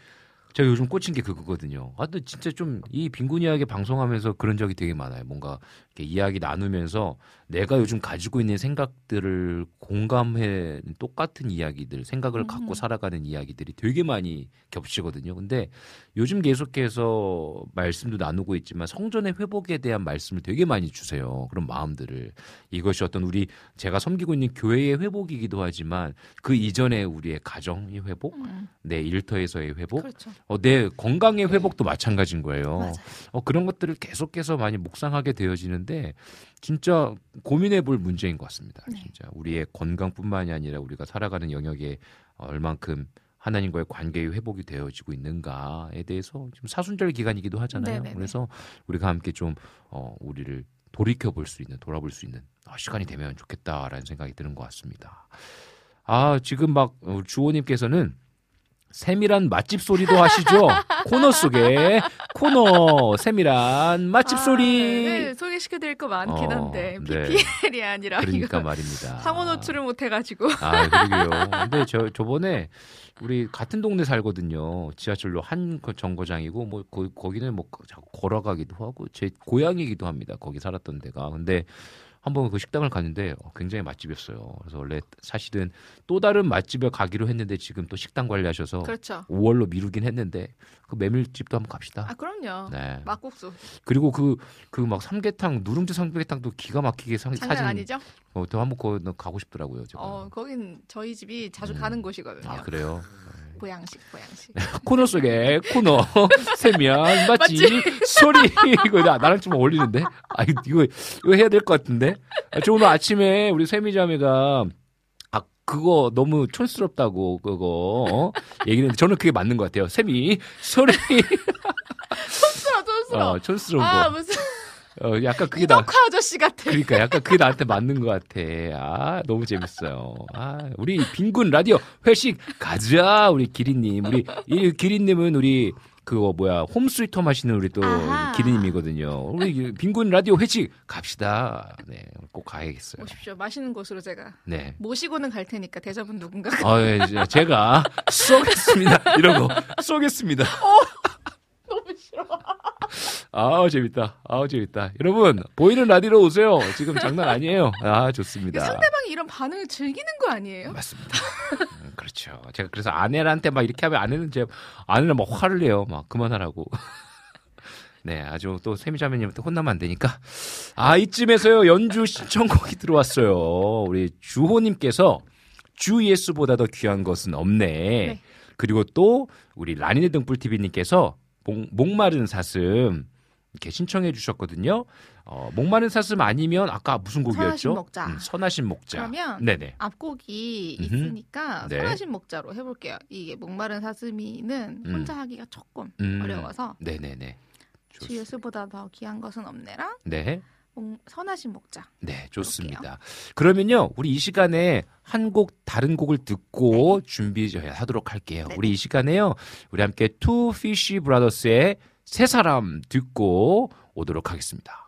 제가 요즘 꽂힌 게 그거거든요. 아, 근데 진짜 좀 이 빈곤 이야기 방송하면서 그런 적이 되게 많아요. 뭔가 이렇게 이야기 나누면서 내가 요즘 가지고 있는 생각들을 공감해 똑같은 이야기들, 생각을 음. 갖고 살아가는 이야기들이 되게 많이 겹치거든요. 근데 요즘 계속해서 말씀도 나누고 있지만 성전의 회복에 대한 말씀을 되게 많이 주세요. 그런 마음들을 이것이 어떤 우리 제가 섬기고 있는 교회의 회복이기도 하지만 그 이전에 우리의 가정의 회복, 음, 내 일터에서의 회복, 그렇죠. 어, 내 건강의 회복도 마찬가지인 거예요. 맞아요. 어, 그런 것들을 계속해서 많이 묵상하게 되어지는데 진짜 고민해 볼 문제인 것 같습니다. 네. 진짜 우리의 건강뿐만이 아니라 우리가 살아가는 영역에 얼만큼 하나님과의 관계의 회복이 되어지고 있는가에 대해서 지금 사순절 기간이기도 하잖아요. 네네네. 그래서 우리가 함께 좀 어, 우리를 돌이켜 볼 수 있는 돌아볼 수 있는 아, 시간이 되면 좋겠다라는 생각이 드는 것 같습니다. 아 지금 막 어, 주호님께서는 세밀한 맛집 소리도 하시죠. 코너 속에 코너 세밀한 맛집 아, 소리. 네, 소개시켜드릴 거 많긴 어, 한데 네. PPL이 아니라 그러니까 말입니다. 상호 노출을 못해가지고 아, 그러게요. 근데 저 저번에 우리 같은 동네 살거든요. 지하철로 한그 정거장이고 뭐 거, 거기는 뭐 자꾸 걸어가기도 하고 제 고향이기도 합니다. 거기 살았던 데가. 근데 한번 그 식당을 갔는데 어, 굉장히 맛집이었어요. 그래서 원래 사실은 또 다른 맛집에 가기로 했는데 지금 또 식당 관리하셔서 그렇죠. 5월로 미루긴 했는데 그 메밀집도 한번 갑시다. 아 그럼요. 네. 막국수 그리고 그 그 막 삼계탕 누룽지 삼계탕도 기가 막히게 사, 장난 사진 아니죠? 어, 또 한번 거 가고 싶더라고요. 제가. 어 거긴 저희 집이 자주 음. 가는 곳이거든요. 아 그래요. 보양식 보양식. 코너 속에 코너 세면 맛집 소리 이거 나, 나랑 좀 어울리는데? 아 이거 이거, 해야 될 것 같은데? 아, 저 오늘 아침에 우리 세미 자매가 아 그거 너무 촌스럽다고 그거 어? 얘기했는데 저는 그게 맞는 것 같아요. 세미 소리. 촌스러워 촌스러워. 어, 촌스러운 아 거 무슨 어, 약간 그게 나 이덕화 아저씨 같아. 그러니까 약간 그게 나한테 맞는 것 같아. 아, 너무 재밌어요. 아, 우리 빈군 라디오 회식 가자. 우리 기린님. 우리, 이 기린님은 우리, 그거 뭐야, 홈스위터 하시는 우리 또 아하. 기린님이거든요. 우리 빈군 라디오 회식 갑시다. 네, 꼭 가야겠어요. 오십시오. 맛있는 곳으로 제가 네. 모시고는 갈 테니까 대접은 누군가. 아, 예, 이제 제가 쏘겠습니다. 이러고 쏘겠습니다. 너무 싫어. 아, 재밌다. 아, 재밌다. 여러분, 보이는 라디오로 오세요. 지금 장난 아니에요. 아, 좋습니다. 상대방이 이런 반응을 즐기는 거 아니에요? 맞습니다. 음, 그렇죠. 제가 그래서 아내한테 막 이렇게 하면 아내는 제 아내는 막 화를 내요. 막 그만하라고. 네, 아주 또 세미자매님한테 혼나면 안 되니까. 아, 이쯤에서요, 연주 신청곡이 들어왔어요. 우리 주호님께서 주 예수보다 더 귀한 것은 없네. 네. 그리고 또 우리 라니네 등불TV님께서 목 마른 사슴 이렇게 신청해 주셨거든요. 어, 목마른 사슴 아니면 아까 무슨 곡이었죠? 선하신 목자. 음, 선하신 목자. 그러면 네네. 앞곡이 음흠. 있으니까 네. 선하신 목자로 해볼게요. 이게 목마른 사슴이는 음. 혼자 하기가 조금 음, 어려워서 네네네. 주 예수보다 더 귀한 것은 없네랑 네, 목- 선하신 목자. 네, 좋습니다. 그러면요, 우리 이 시간에 한 곡 다른 곡을 듣고 준비하도록 할게요. 네. 우리 이 시간에요, 우리 함께 투 피쉬 브라더스의 세 사람 듣고 오도록 하겠습니다.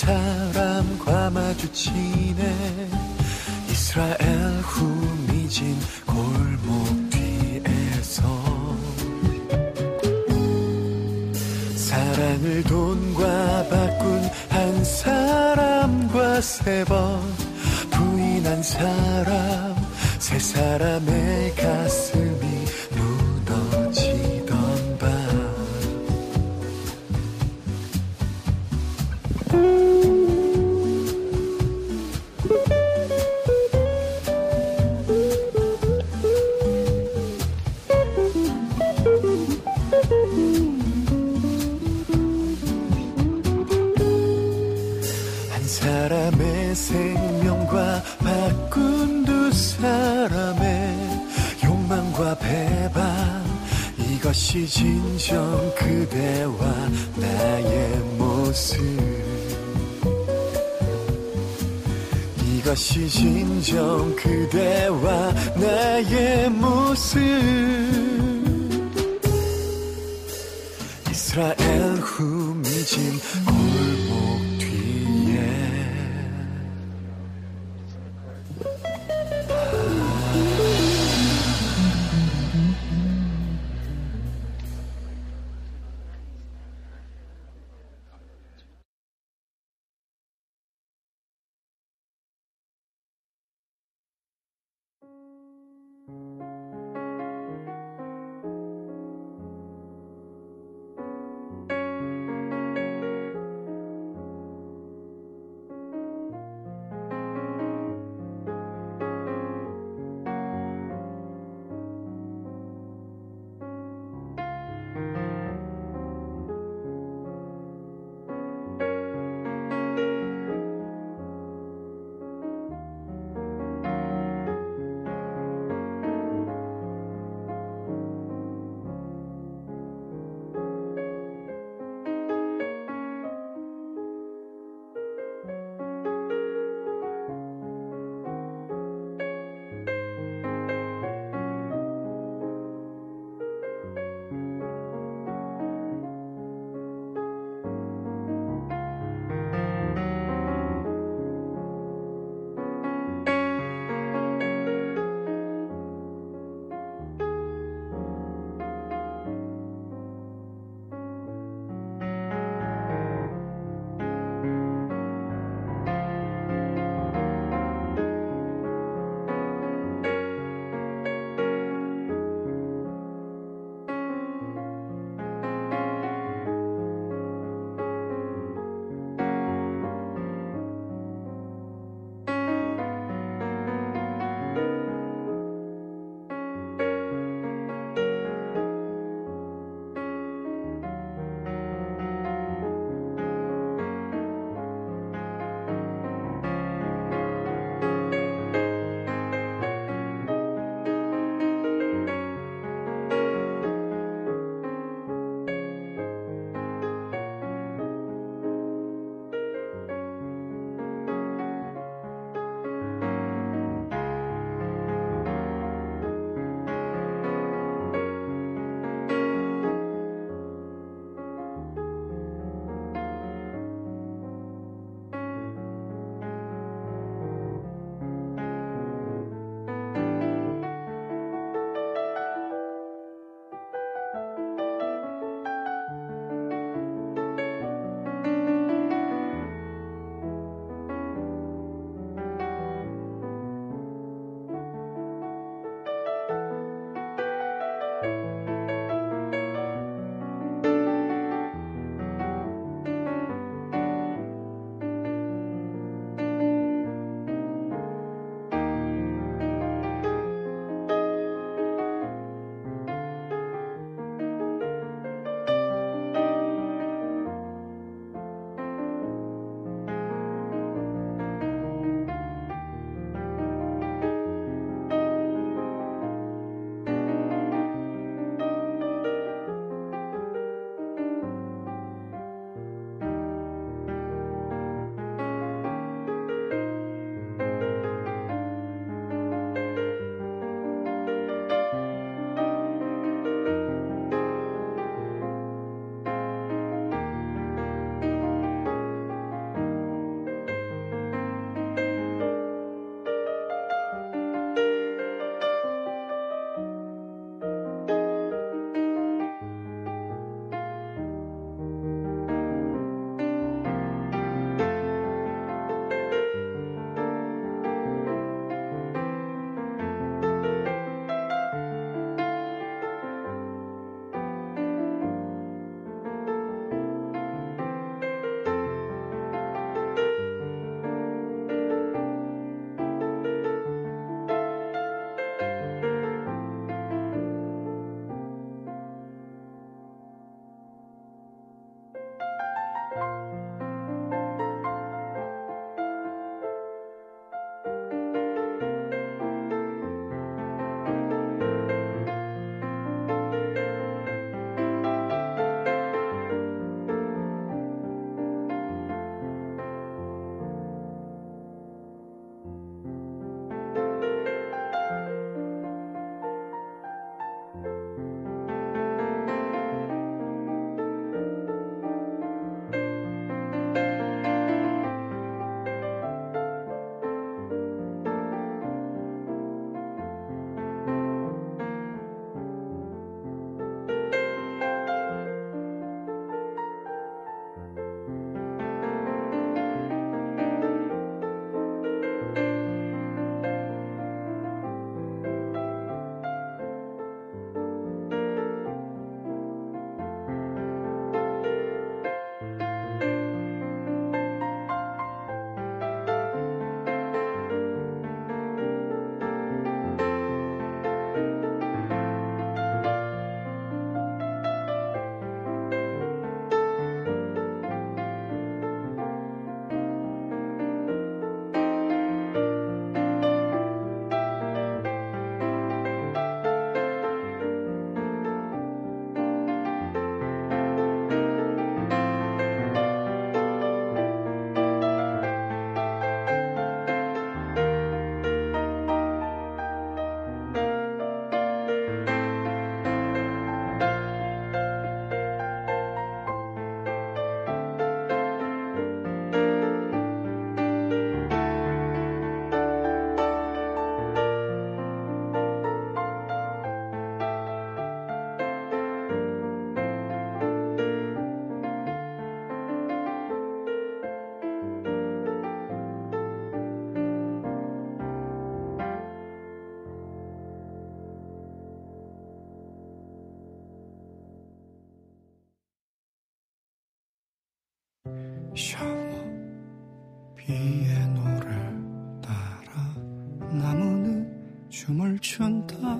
사람과 마주치네. 이스라엘 후미진 골목 뒤에서 사랑을 돈과 바꾼 한 사람과 세 번 부인한 사람 세 사람의 가슴 비의 노래 따라 나무는 춤을 춘다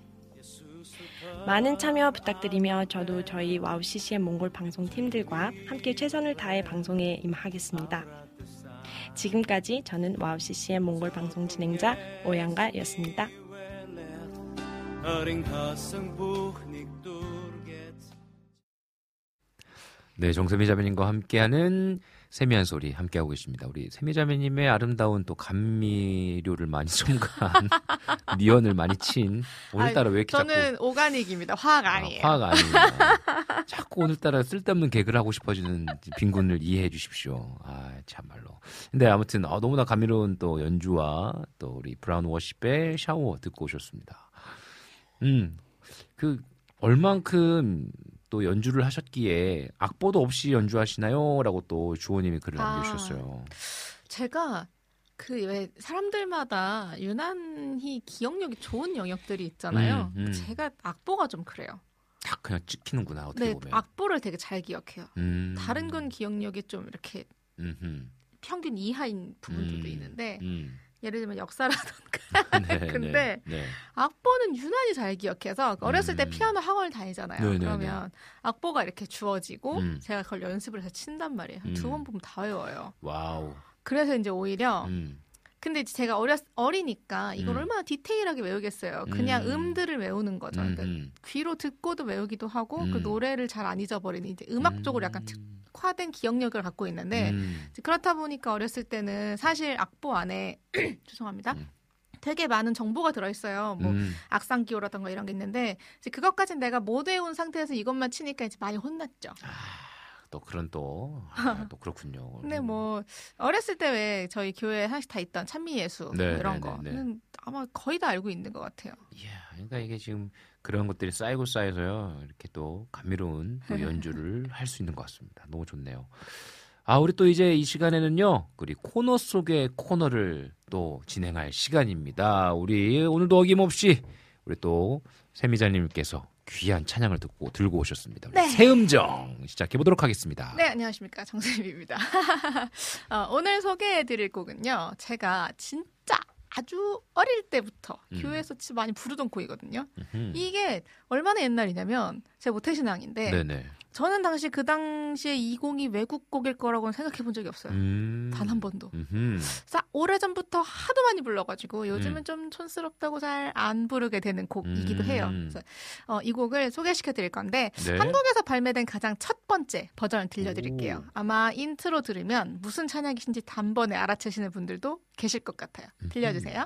많은 참여 부탁드리며 저도 저희 와우 CCM 몽골 방송 팀들과 함께 최선을 다해 방송에 임하겠습니다. 지금까지 저는 와우 CCM 몽골 방송 진행자 오양가였습니다. 네, 정세미 자매님과 함께하는 세미한 소리 함께하고 계십니다. 우리 세미 자매님의 아름다운 또 감미료를 많이 첨가한 미원을 많이 친 오늘따라 왜 이렇게 저는 자꾸 organic입니다. 화학 아니에요. 아, 화가 아니에요. 자꾸 오늘따라 쓸데없는 개그를 하고 싶어지는 빈군을 이해해 주십시오. 아, 참말로. 근데 아무튼 아, 너무나 감미로운 또 연주와 또 우리 브라운 워십의 샤워 듣고 오셨습니다. 음, 그 얼만큼 또 연주를 하셨기에 악보도 없이 연주하시나요? 라고 또 주호님이 글을 아. 남겨주셨어요. 제가 그 왜 사람들마다 유난히 기억력이 좋은 영역들이 있잖아요. 음, 음. 제가 악보가 좀 그래요. 딱 그냥 찍히는구나 어떻게 네, 보면. 악보를 되게 잘 기억해요. 음, 다른 건 기억력이 좀 이렇게 음흠, 평균 이하인 부분들도 음, 있는데 음. 예를 들면 역사라던가 네, 근데 네, 네. 악보는 유난히 잘 기억해서 어렸을 때 음. 피아노 학원을 다니잖아요. 네네네. 그러면 악보가 이렇게 주어지고 음. 제가 그걸 연습을 해서 친단 말이에요. 음. 두번 보면 다 외워요. 와우. 그래서 이제 오히려 음, 근데 제가 어렸 어리니까 이걸 음. 얼마나 디테일하게 외우겠어요. 그냥 음. 음. 들을 외우는 거죠. 음, 그러니까 음. 귀로 듣고도 외우기도 하고 그 음. 노래를 잘 안 잊어버리는 이제 음악 쪽으로 약간 특 화된 기억력을 갖고 있는데 음, 그렇다 보니까 어렸을 때는 사실 악보 안에 죄송합니다. 음. 되게 많은 정보가 들어있어요. 뭐 음, 악상 기호라던가 이런 게 있는데 이제 그것까진 내가 못 외운 상태에서 이것만 치니까 이제 많이 혼났죠. 또 그런 또, 아, 또 그렇군요. 근데 음. 뭐 어렸을 때 왜 저희 교회에 하나씩 다 있던 찬미 예수 뭐 네, 이런 네, 거는 네, 네. 아마 거의 다 알고 있는 것 같아요. 이야, 그러니까 이게 지금 그런 것들이 쌓이고 쌓여서요. 이렇게 또 감미로운 또 연주를 할 수 있는 것 같습니다. 너무 좋네요. 아, 우리 또 이제 이 시간에는요. 우리 코너 속의 코너를 또 진행할 시간입니다. 우리 오늘도 어김없이 우리 또 세미자님께서 귀한 찬양을 듣고 들고 오셨습니다. 네. 새음정 시작해 보도록 하겠습니다. 네, 안녕하십니까. 정세입니다. 어, 오늘 소개해드릴 곡은요. 제가 진짜 아주 어릴 때부터 음. 교회에서 많이 부르던 곡이거든요. 음흠. 이게 얼마나 옛날이냐면 제가 모태신앙인데 네네. 저는 당시 그 당시에 이 곡이 외국 곡일 거라고는 생각해 본 적이 없어요. 음. 단한 번도. 싸, 오래전부터 하도 많이 불러가지고 요즘은 음. 좀 촌스럽다고 잘 안 부르게 되는 곡이기도 해요. 음. 그래서 어, 이 곡을 소개시켜 드릴 건데 네. 한국에서 발매된 가장 첫 번째 버전을 들려드릴게요. 오. 아마 인트로 들으면 무슨 찬양이신지 단번에 알아채시는 분들도 계실 것 같아요. 들려주세요.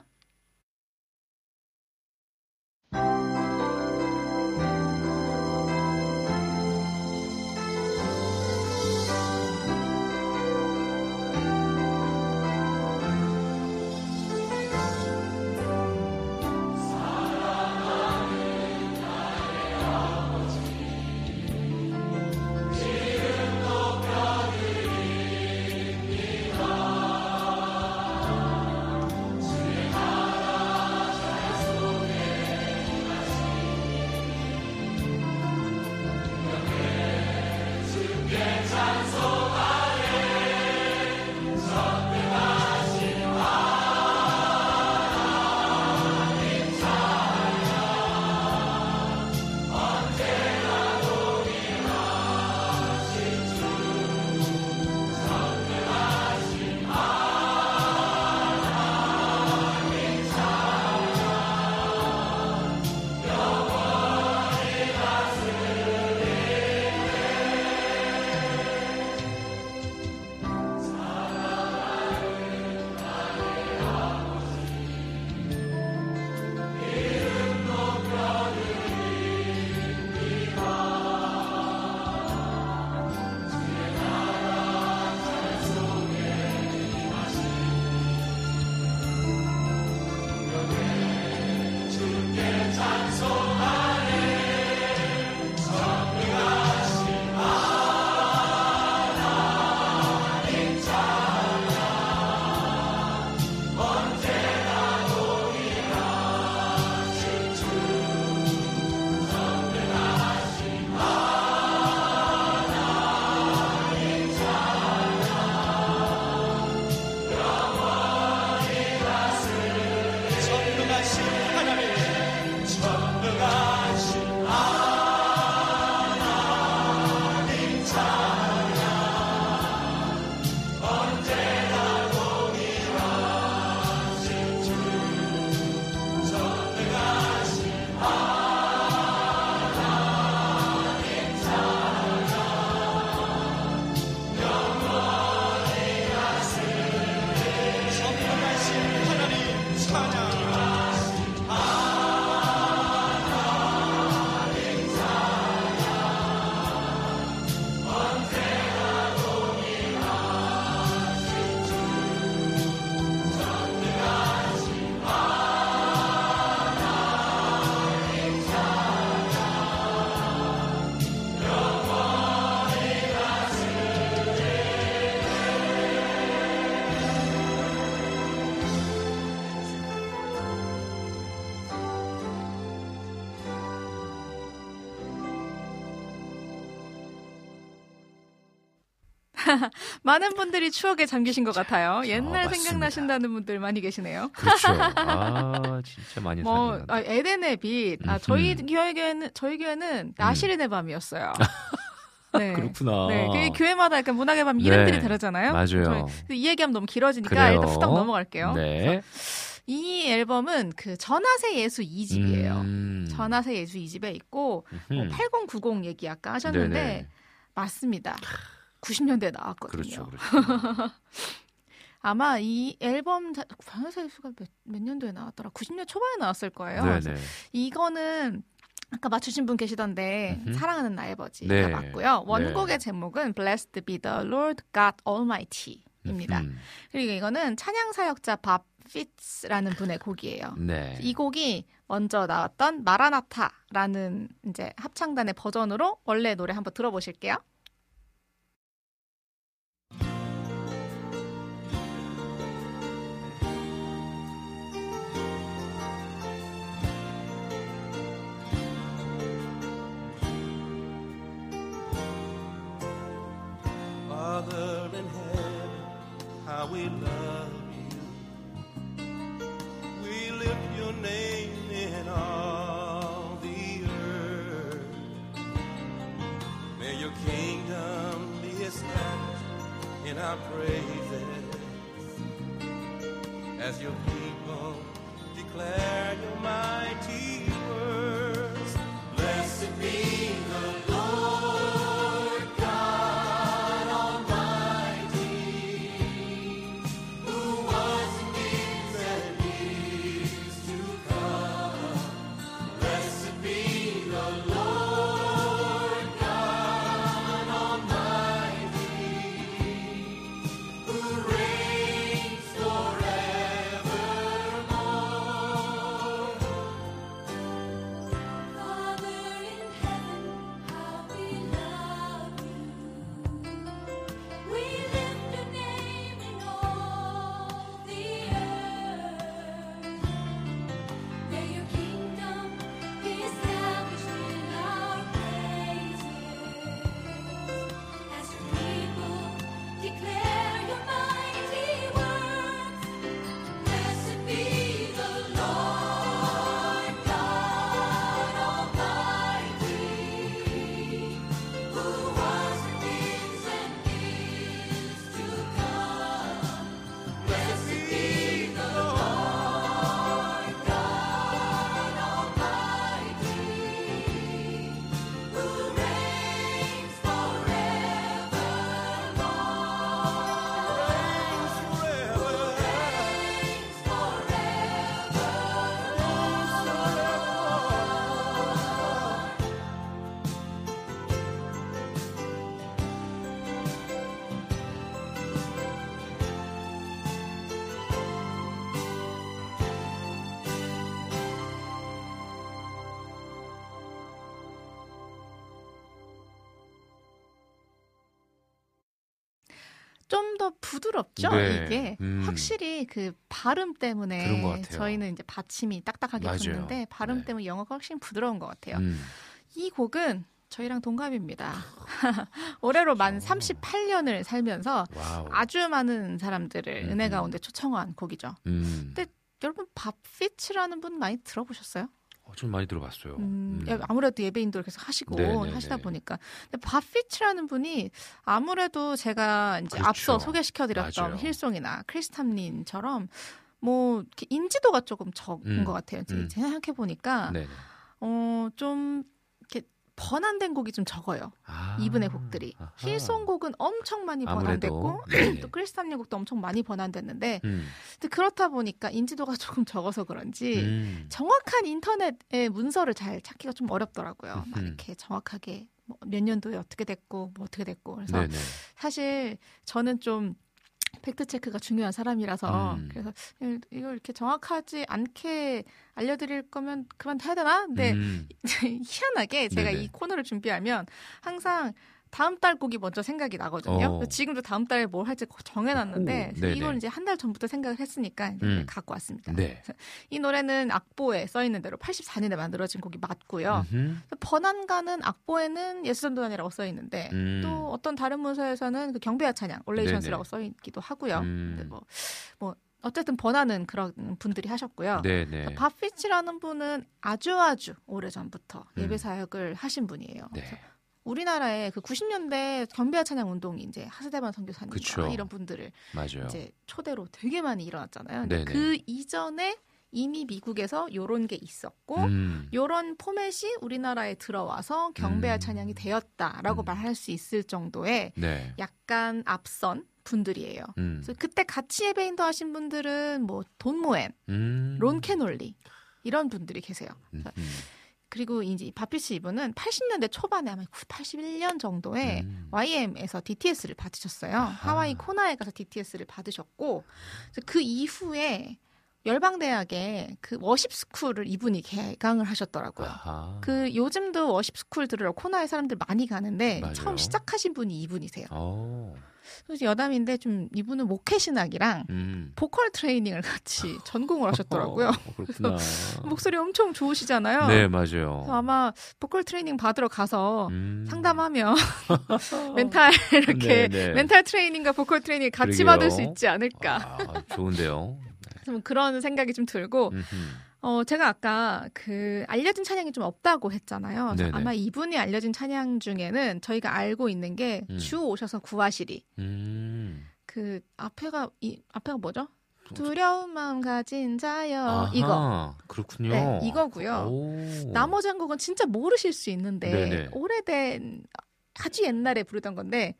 많은 분들이 추억에 잠기신 것 같아요. 옛날 맞습니다. 생각나신다는 분들 많이 계시네요. 그렇죠. 아, 진짜 많이 뭐 뭐, 아, 에덴의 빛. 아, 저희 교회는 저희 교회는 나시린의 밤이었어요. 네. 그렇구나. 네, 그 교회마다 약간 문학의 밤 이름들이 네, 다르잖아요. 맞아요. 이 얘기하면 너무 길어지니까 그래요. 일단 후딱 넘어갈게요. 네. 이 앨범은 그 전하세 예수 2집이에요. 음. 전하세 예수 2집에 있고 뭐 음. 8090 얘기 아까 하셨는데 네네. 맞습니다. 90년대에 나왔거든요. 그렇죠. 그렇죠. 아마 이 앨범 예수가 몇, 몇 년도에 나왔더라? 90년 초반에 나왔을 거예요. 그래서 네네. 이거는 아까 맞추신 분 계시던데 음흠. 사랑하는 나의 버지가 네. 맞고요. 원곡의 네. 제목은 Blessed be the Lord God Almighty입니다. 음. 그리고 이거는 찬양 사역자 밥 피츠라는 분의 곡이에요. 네. 이 곡이 먼저 나왔던 마라나타라는 이제 합창단의 버전으로 원래 노래 한번 들어보실게요. Father in heaven, how we love you. We lift your name in all the earth. May your kingdom be established in our praises as your people declare your mighty 더 부드럽죠 네. 이게 음. 확실히 그 발음 때문에. 저희는 이제 받침이 딱딱하게 맞아요. 붙는데 발음 네. 때문에 영어가 훨씬 부드러운 것 같아요. 음. 이 곡은 저희랑 동갑입니다. 올해로 만 어. 38년을 살면서 와우. 아주 많은 사람들을 음, 은혜 음. 가운데 초청한 곡이죠. 음. 근데 여러분 밥 피츠라는 분 많이 들어보셨어요? 어, 좀 많이 들어봤어요. 음, 음. 예, 아무래도 예배인도 계속 하시고 네네네. 하시다 보니까 근데 밥피츠라는 분이 아무래도 제가 이제 그렇죠. 앞서 소개시켜드렸던 맞아요. 힐송이나 크리스탐린처럼 뭐 인지도가 조금 적은 음, 것 같아요. 이제 음. 생각해 보니까. 어좀 이렇게 번안된 곡이 좀 적어요. 아. 이분의 곡들이 아하. 힐송 곡은 엄청 많이 번안됐고 네네. 또 크리스탐린 곡도 엄청 많이 번안됐는데 음. 그렇다 보니까 인지도가 조금 적어서 그런지 음. 정확한 인터넷의 문서를 잘 찾기가 좀 어렵더라고요. 막 음흠. 이렇게 정확하게 뭐 몇 년도에 어떻게 됐고 뭐 어떻게 됐고 그래서 네네. 사실 저는 좀 팩트 체크가 중요한 사람이라서 음. 그래서 이걸 이렇게 정확하지 않게 알려드릴 거면 그만 해야 되나? 근데 음. 희한하게 제가 네네. 이 코너를 준비하면 항상 다음 달 곡이 먼저 생각이 나거든요. 어. 지금도 다음 달에 뭘 할지 정해놨는데 오. 이걸 이제 한 달 전부터 생각을 했으니까 음. 갖고 왔습니다. 네. 이 노래는 악보에 써 있는 대로 84년에 만들어진 곡이 맞고요. 음흠. 번안가는 악보에는 예수전도단이라고 써 있는데 음. 또 어떤 다른 문서에서는 그 경배와 찬양 All Nations라고. 써 있기도 하고요. 음. 근데 뭐, 뭐 어쨌든 번안은 그런 분들이 하셨고요. 네네. 바피치라는 분은 아주 아주 오래 전부터 음. 예배 사역을 하신 분이에요. 네. 그래서 우리나라에 그 90년대 경배와 찬양 운동이 이제 하스대반 선교사님과 그쵸. 이런 분들을 맞아요. 이제 초대로 되게 많이 일어났잖아요. 네네. 그 이전에 이미 미국에서 요런 게 있었고 음. 요런 포맷이 우리나라에 들어와서 경배와 음. 찬양이 되었다라고 음. 말할 수 있을 정도의 네. 약간 앞선 분들이에요. 음. 그래서 그때 같이 예배인도 하신 분들은 뭐 돈 모엔, 음. 론 캐놀리 이런 분들이 계세요. 음. 그리고 이제 밥 피츠 이분은 80년대 초반에 아마 81년 정도에 음. YWAM에서 DTS를 받으셨어요. 하와이 코나에 가서 DTS를 받으셨고 그 이후에 열방대학에 그 worship school을 이분이 개강을 하셨더라고요. 아하. 그 요즘도 worship school 들으러 코나에 사람들 많이 가는데 맞아요. 처음 시작하신 분이 이분이세요. 어. 그래서 여담인데 좀 이분은 목회 신학이랑 음. 보컬 트레이닝을 같이 전공을 하셨더라고요. 어, 그렇구나. 목소리 엄청 좋으시잖아요. 네, 맞아요. 아마 보컬 트레이닝 받으러 가서 음. 상담하면 멘탈 네, 이렇게 네. 멘탈 트레이닝과 보컬 트레이닝 같이 그러게요. 받을 수 있지 않을까. 아, 좋은데요. 좀 그런 생각이 좀 들고 음흠. 어 제가 아까 그 알려진 찬양이 좀 없다고 했잖아요. 아마 이분이 알려진 찬양 중에는 저희가 알고 있는 게 음. 주 오셔서 구하시리. 음. 그 앞에가 이 앞에가 뭐죠? 두려운 마음 가진 자여 아하, 이거 그렇군요. 네, 이거고요. 오. 나머지 한 곡은 진짜 모르실 수 있는데 네네. 오래된 아주 옛날에 부르던 건데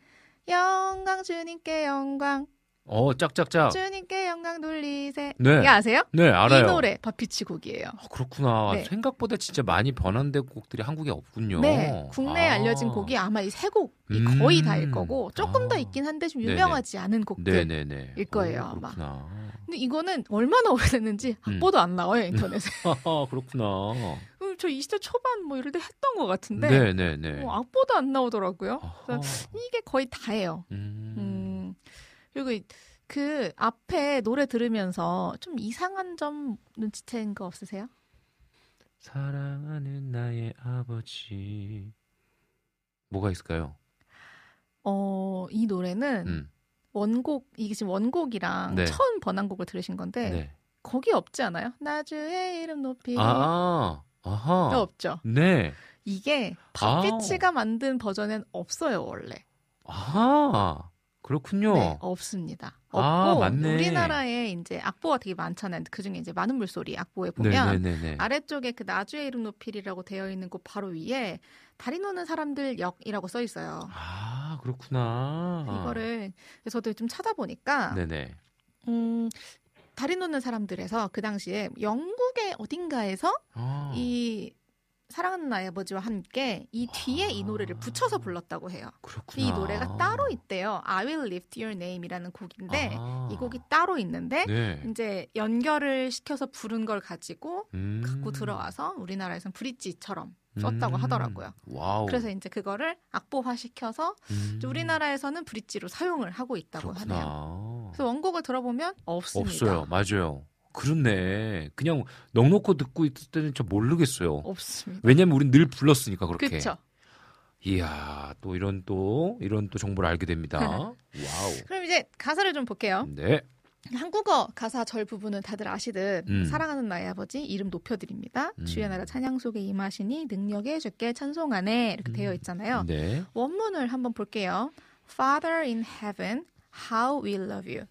영광 주님께 영광 어, 짝짝짝. 주님께 영광 돌리세 네. 이거 아세요? 네, 알아요. 이 노래 바피치 곡이에요. 아, 그렇구나. 네. 생각보다 진짜 많이 번안된 곡들이 한국에 없군요. 네, 국내에 아. 알려진 곡이 아마 이 세 곡이 음. 거의 다일 거고 조금 더 아. 있긴 한데 좀 네네. 유명하지 않은 곡들. 네네네. 일 거예요, 오, 아마. 그렇구나. 근데 이거는 얼마나 오래됐는지 음. 악보도 안 나와요 인터넷에. 아, 그렇구나. 음, 저 20대 초반 뭐 이럴 때 했던 것 같은데 네네네. 어, 악보도 안 나오더라고요. 이게 거의 다예요. 음. 음. 그리고 이- 그 앞에 노래 들으면서 좀 이상한 점 눈치챈 거 없으세요? 사랑하는 나의 아버지. 뭐가 있을까요? 어, 이 노래는 음. 원곡 이게 지금 원곡이랑 네. 처음 번안곡을 들으신 건데 네. 거기 없지 않아요? 나주의 이름 높이 아, 아하. 가 없죠. 네. 이게 아. 팝피치가 만든 버전엔 없어요 원래. 아하. 그렇군요. 네, 없습니다. 없고 아, 맞네. 우리나라에 이제 악보가 되게 많잖아요. 그 중에 이제 많은 물소리 악보에 보면 네네네네. 아래쪽에 그 나주의 이름 높이리라고 되어 있는 곳 바로 위에 다리 노는 사람들 역이라고 써 있어요. 아, 그렇구나. 이거를 저도 좀 찾아보니까 네네. 음, 다리 놓는 사람들에서 그 당시에 영국의 어딘가에서 아. 이 사랑하는 나의 아버지와 함께 이 뒤에 이 노래를 붙여서 불렀다고 해요. 그렇구나. 이 노래가 따로 있대요. I Will Lift Your Name이라는 곡인데 아. 이 곡이 따로 있는데 네. 이제 연결을 시켜서 부른 걸 가지고 음. 갖고 들어와서 우리나라에서는 브릿지처럼 썼다고 음. 하더라고요. 와우. 그래서 이제 그거를 악보화 시켜서 음. 우리나라에서는 bridge로 사용을 하고 있다고 하네요. 그렇구나. 그래서 원곡을 들어보면 없습니다. 없어요. 맞아요. 그렇네. 그냥 넋 놓고 듣고 있을 때는 저 모르겠어요. 없습니다. 왜냐면 우린 늘 불렀으니까 그렇게. 그렇죠. 이야, 또 이런 또 이런 또 정보를 알게 됩니다. 와우. 그럼 이제 가사를 좀 볼게요. 네. 한국어 가사 절 부분은 다들 아시듯 음. 사랑하는 나의 아버지 이름 높여드립니다. 음. 주의 나라 찬양 속에 임하시니 능력의 주께 찬송하네 이렇게 되어 있잖아요. 네. 원문을 한번 볼게요. Father in heaven, how we love you.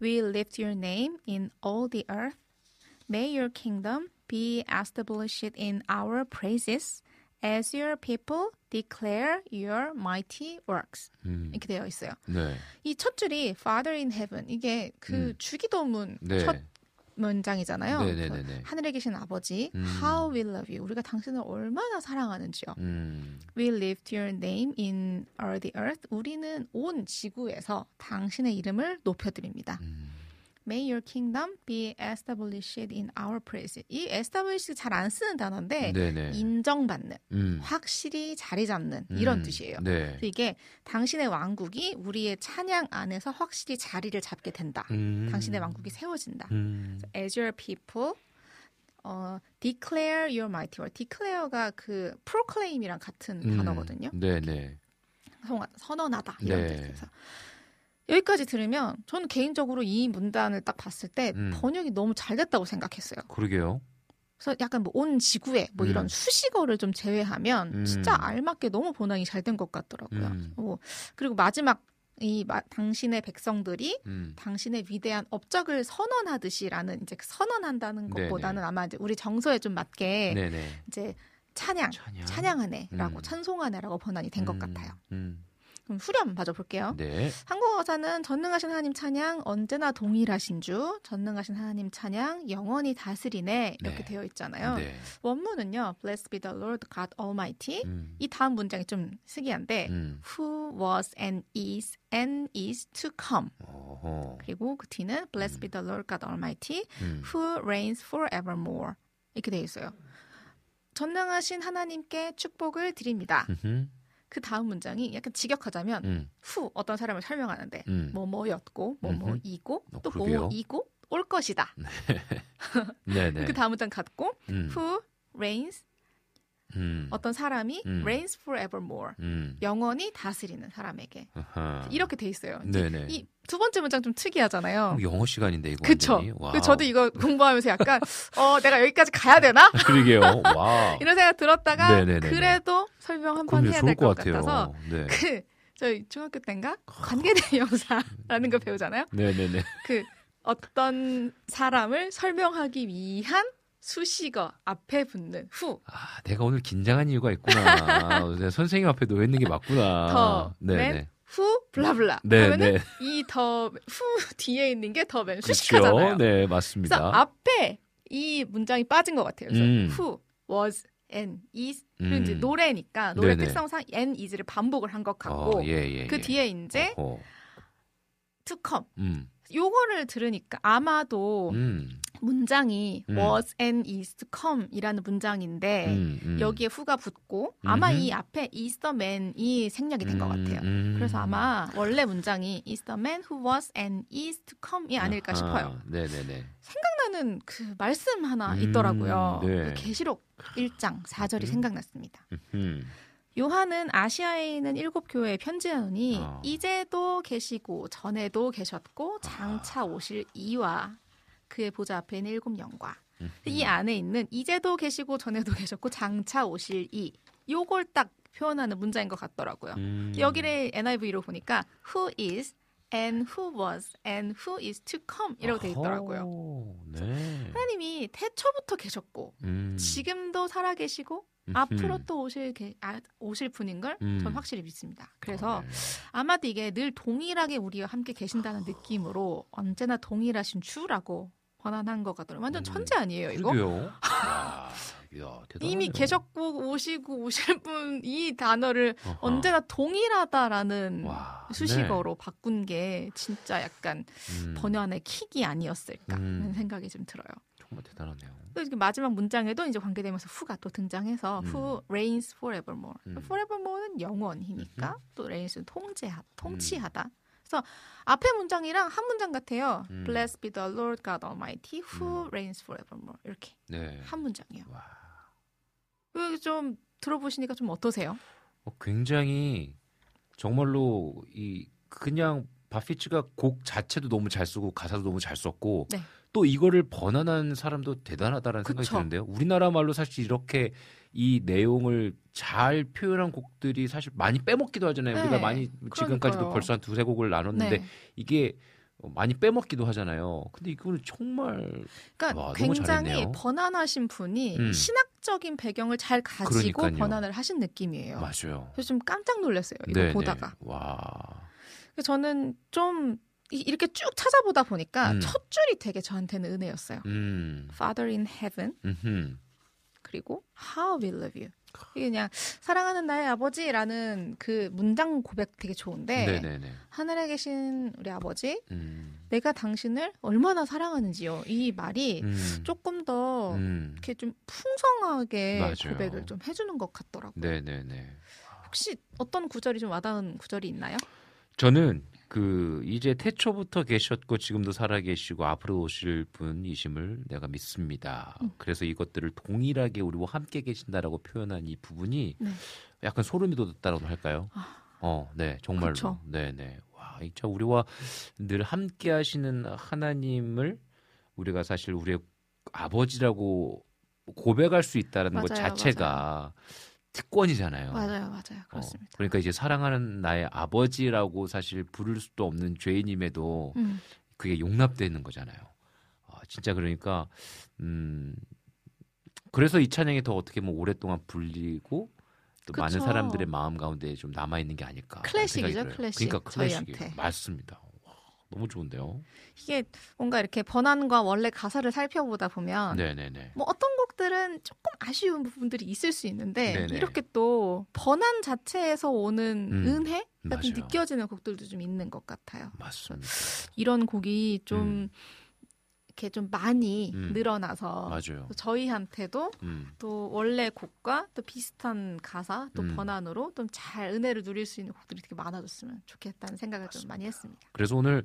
We lift your name in all the earth. May your kingdom be established in our praises as your people declare your mighty works. 음. 이렇게 되어 있어요. 네. 이 첫 줄이 Father in heaven 이게 그 음. 주기도문 네. 첫 문장이잖아요. 네네네네. 하늘에 계신 아버지, 음. How we love you. 우리가 당신을 얼마나 사랑하는지요. 음. We lift your name in all the earth. 우리는 온 지구에서 당신의 이름을 높여드립니다. 음. May your kingdom be established in our praise. 이 establish 잘안 쓰는 단어인데 네네. 인정받는, 음. 확실히 자리 잡는 이런 음. 뜻이에요. 네. 그래서 이게 당신의 왕국이 우리의 찬양 안에서 확실히 자리를 잡게 된다. 음. 당신의 왕국이 세워진다. 음. As your people, 어, declare your mighty word. declare가 그 proclaim이랑 같은 음. 단어거든요. 네네. 성- 선언하다 이런 네. 뜻에서 여기까지 들으면 저는 개인적으로 이 문단을 딱 봤을 때 음. 번역이 너무 잘 됐다고 생각했어요. 그러게요. 그래서 약간 뭐 온 지구에 뭐 이런 음. 수식어를 좀 제외하면 음. 진짜 알맞게 너무 번역이 잘 된 것 같더라고요. 음. 뭐 그리고 마지막 이 마- 당신의 백성들이 음. 당신의 위대한 업적을 선언하듯이라는 이제 그 선언한다는 네네. 것보다는 아마 이제 우리 정서에 좀 맞게 네네. 이제 찬양, 찬양. 찬양 하네라고 음. 찬송하네라고 번안이 된것 음. 같아요. 음. 그럼 후렴 봐줘볼게요. 네. 한국어 가사는 전능하신 하나님 찬양 언제나 동일하신 주 전능하신 하나님 찬양 영원히 다스리네 이렇게 네. 되어 있잖아요. 네. 원문은요 Blessed be the Lord God Almighty 음. 이 다음 문장이 좀 특이한데 음. Who was and is and is to come 어허. 그리고 그 뒤는 Blessed be the Lord God Almighty 음. Who reigns forevermore 이렇게 되어 있어요. 전능하신 하나님께 축복을 드립니다. 그 다음 문장이 약간 직역하자면 음. 후 어떤 사람을 설명하는데 음. 뭐 뭐였고 뭐 뭐이고 어, 또 그러게요. 뭐뭐이고 올 것이다. 네네. 그 다음 문장 갖고 음. who reigns 음. 어떤 사람이 음. reigns forevermore 음. 영원히 다스리는 사람에게 아하. 이렇게 돼 있어요. 이 두 번째 문장 좀 특이하잖아요. 영어 시간인데 이거 그쵸. 그 저도 이거 공부하면서 약간 어 내가 여기까지 가야 되나 그러게요. 와. 이런 생각 들었다가 네네네네. 그래도 설명 한 번. 해야 될 것. 같아서 네. 그 저희 중학교 때인가 관계대 영사라는 거 배우잖아요. 네네네. 그 어떤 사람을 설명하기 위한 수식어 앞에 붙는 후, 아, 내가 오늘 긴장한 이유가 있구나. 내가 선생님 앞에 놓여 있는 게 맞구나. 더, 네네. 맨, 후, 블라블라. 네, 하면은 네. 이 더, 후 뒤에 있는 게 더맨 그렇죠. 수식하잖아요. 네, 그래서 맞습니다. 앞에 이 문장이 빠진 것 같아요. 그래서 음. who, was, and, is. 그리고 이제 음. 노래니까 노래 네네. 특성상 and, is를 반복을 한 것 같고 어, 예, 예, 그 예. 뒤에 이제 어허. to come. 음. 요거를 들으니까 아마도 음. 문장이 음. was and is to come이라는 문장인데 음, 음. 여기에 후가 붙고 아마 음흠. 이 앞에 is the man이 생략이 된것 음, 같아요. 음. 그래서 아마 원래 문장이 is the man who was and is to come이 아닐까 아하, 싶어요. 네네네. 생각나는 그 말씀 하나 음, 있더라고요. 네. 그 계시록 1장 4절이 음. 생각났습니다. 음. 요한은 아시아에 있는 일곱 교회에 편지하노니 아. 이제도 계시고 전에도 계셨고 장차 오실 이와 그의 보좌 앞에 있는 일곱 영과 음. 이 안에 있는 이제도 계시고 전에도 계셨고 장차 오실 이 요걸 딱 표현하는 문장인 것 같더라고요. 음. 여기를 NIV로 보니까 who is and who was and who is to come 이라고 돼 있더라고요. 네. 하나님이 태초부터 계셨고 음. 지금도 살아계시고 음흠. 앞으로 또 오실 게- 아, 오실 분인 걸 음. 전 확실히 믿습니다. 그래서 어, 네. 아마도 이게 늘 동일하게 우리와 함께 계신다는 느낌으로 언제나 동일하신 주라고 번안한 것 같더라고요. 완전 음. 천재 아니에요, 이거? 와, 이야. 이미 계셨고 오시고 오실 분 이 단어를 어허. 언제나 동일하다라는 와, 수식어로 바꾼 게 진짜 약간 네. 음, 번연의 킥이 아니었을까 하는 음. 생각이 좀 들어요. 정말 대단하네요. 또 마지막 문장에도 이제 관계되면서 후가 또 등장해서 음. who reigns forevermore. 음. forevermore는 영원히니까 또 reigns는 통제하, 음. 통치하다. 그래서 앞에 문장이랑 한 문장 같아요. 음. Blessed be the Lord God Almighty who 음. reigns forevermore. 이렇게 네. 한 문장이에요. 와. 이거 좀 들어보시니까 좀 어떠세요? 어, 굉장히 정말로 이 그냥 바피츠가 곡 자체도 너무 잘 쓰고 가사도 너무 잘 썼고 네. 또 이거를 번안한 사람도 대단하다라는 생각이 그쵸. 드는데요. 우리나라 말로 사실 이렇게 이 내용을 잘 표현한 곡들이 사실 많이 빼먹기도 하잖아요. 네, 우리가 많이 지금까지도 그러니까요. 벌써 한 두세 곡을 나눴는데 네. 이게 많이 빼먹기도 하잖아요. 근데 이거는 정말 그러니까 와, 굉장히 잘했네요. 번안하신 분이 음. 신학적인 배경을 잘 가지고 그러니까요. 번안을 하신 느낌이에요. 맞아요. 그래서 좀 깜짝 놀랐어요. 이거 네, 보다가. 네. 와. 저는 좀 이- 이렇게 쭉 찾아보다 보니까 음. 첫 줄이 되게 저한테는 은혜였어요. 음. Father in heaven 음흠. 그리고 How we love you. 이게 그냥 사랑하는 나의 아버지라는 그 문장 고백 되게 좋은데 네네네. 하늘에 계신 우리 아버지 음. 내가 당신을 얼마나 사랑하는지요. 이 말이 음. 조금 더 음. 이렇게 좀 풍성하게 맞아요. 고백을 좀 해주는 것 같더라고요. 네네네. 혹시 어떤 구절이 좀 와닿은 구절이 있나요? 저는 그 이제 태초부터 계셨고 지금도 살아 계시고 앞으로 오실 분이심을 내가 믿습니다. 음. 그래서 이것들을 동일하게 우리와 함께 계신다라고 표현한 이 부분이 네. 약간 소름이 돋았다라고 할까요? 아. 어, 네, 정말로. 그쵸. 네 네. 와, 진짜 우리와 늘 함께 하시는 하나님을 우리가 사실 우리의 아버지라고 고백할 수 있다는 것 맞아요, 자체가 특권이잖아요. 맞아요, 맞아요. 어, 그렇습니다. 그러니까 이제 사랑하는 나의 아버지라고 사실 부를 수도 없는 죄인임에도 음. 그게 용납되는 거잖아요. 아, 진짜 그러니까 음 그래서 이 찬양이 더 어떻게 보면 오랫동안 불리고 또 그쵸. 많은 사람들의 마음 가운데 좀 남아 있는 게 아닐까. 클래식이죠, 클래식. 그러니까 클래식이. 맞습니다. 와, 너무 좋은데요. 이게 뭔가 이렇게 번안과 원래 가사를 살펴보다 보면 네네네. 뭐 어떤 곡들은 조금 아쉬운 부분들이 있을 수 있는데 네네. 이렇게 또 번안 자체에서 오는 음, 은혜 같은. 느껴지는 곡들도 좀 있는 것 같아요. 맞습니다. 이런 곡이 좀 음. 이렇게 좀 많이 음. 늘어나서 맞아요. 또 저희한테도 음. 또 원래 곡과 또 비슷한 가사 또 음. 번안으로 좀 잘 은혜를 누릴 수 있는 곡들이 되게 많아졌으면 좋겠다는 생각을 좀 많이 했습니다. 그래서 오늘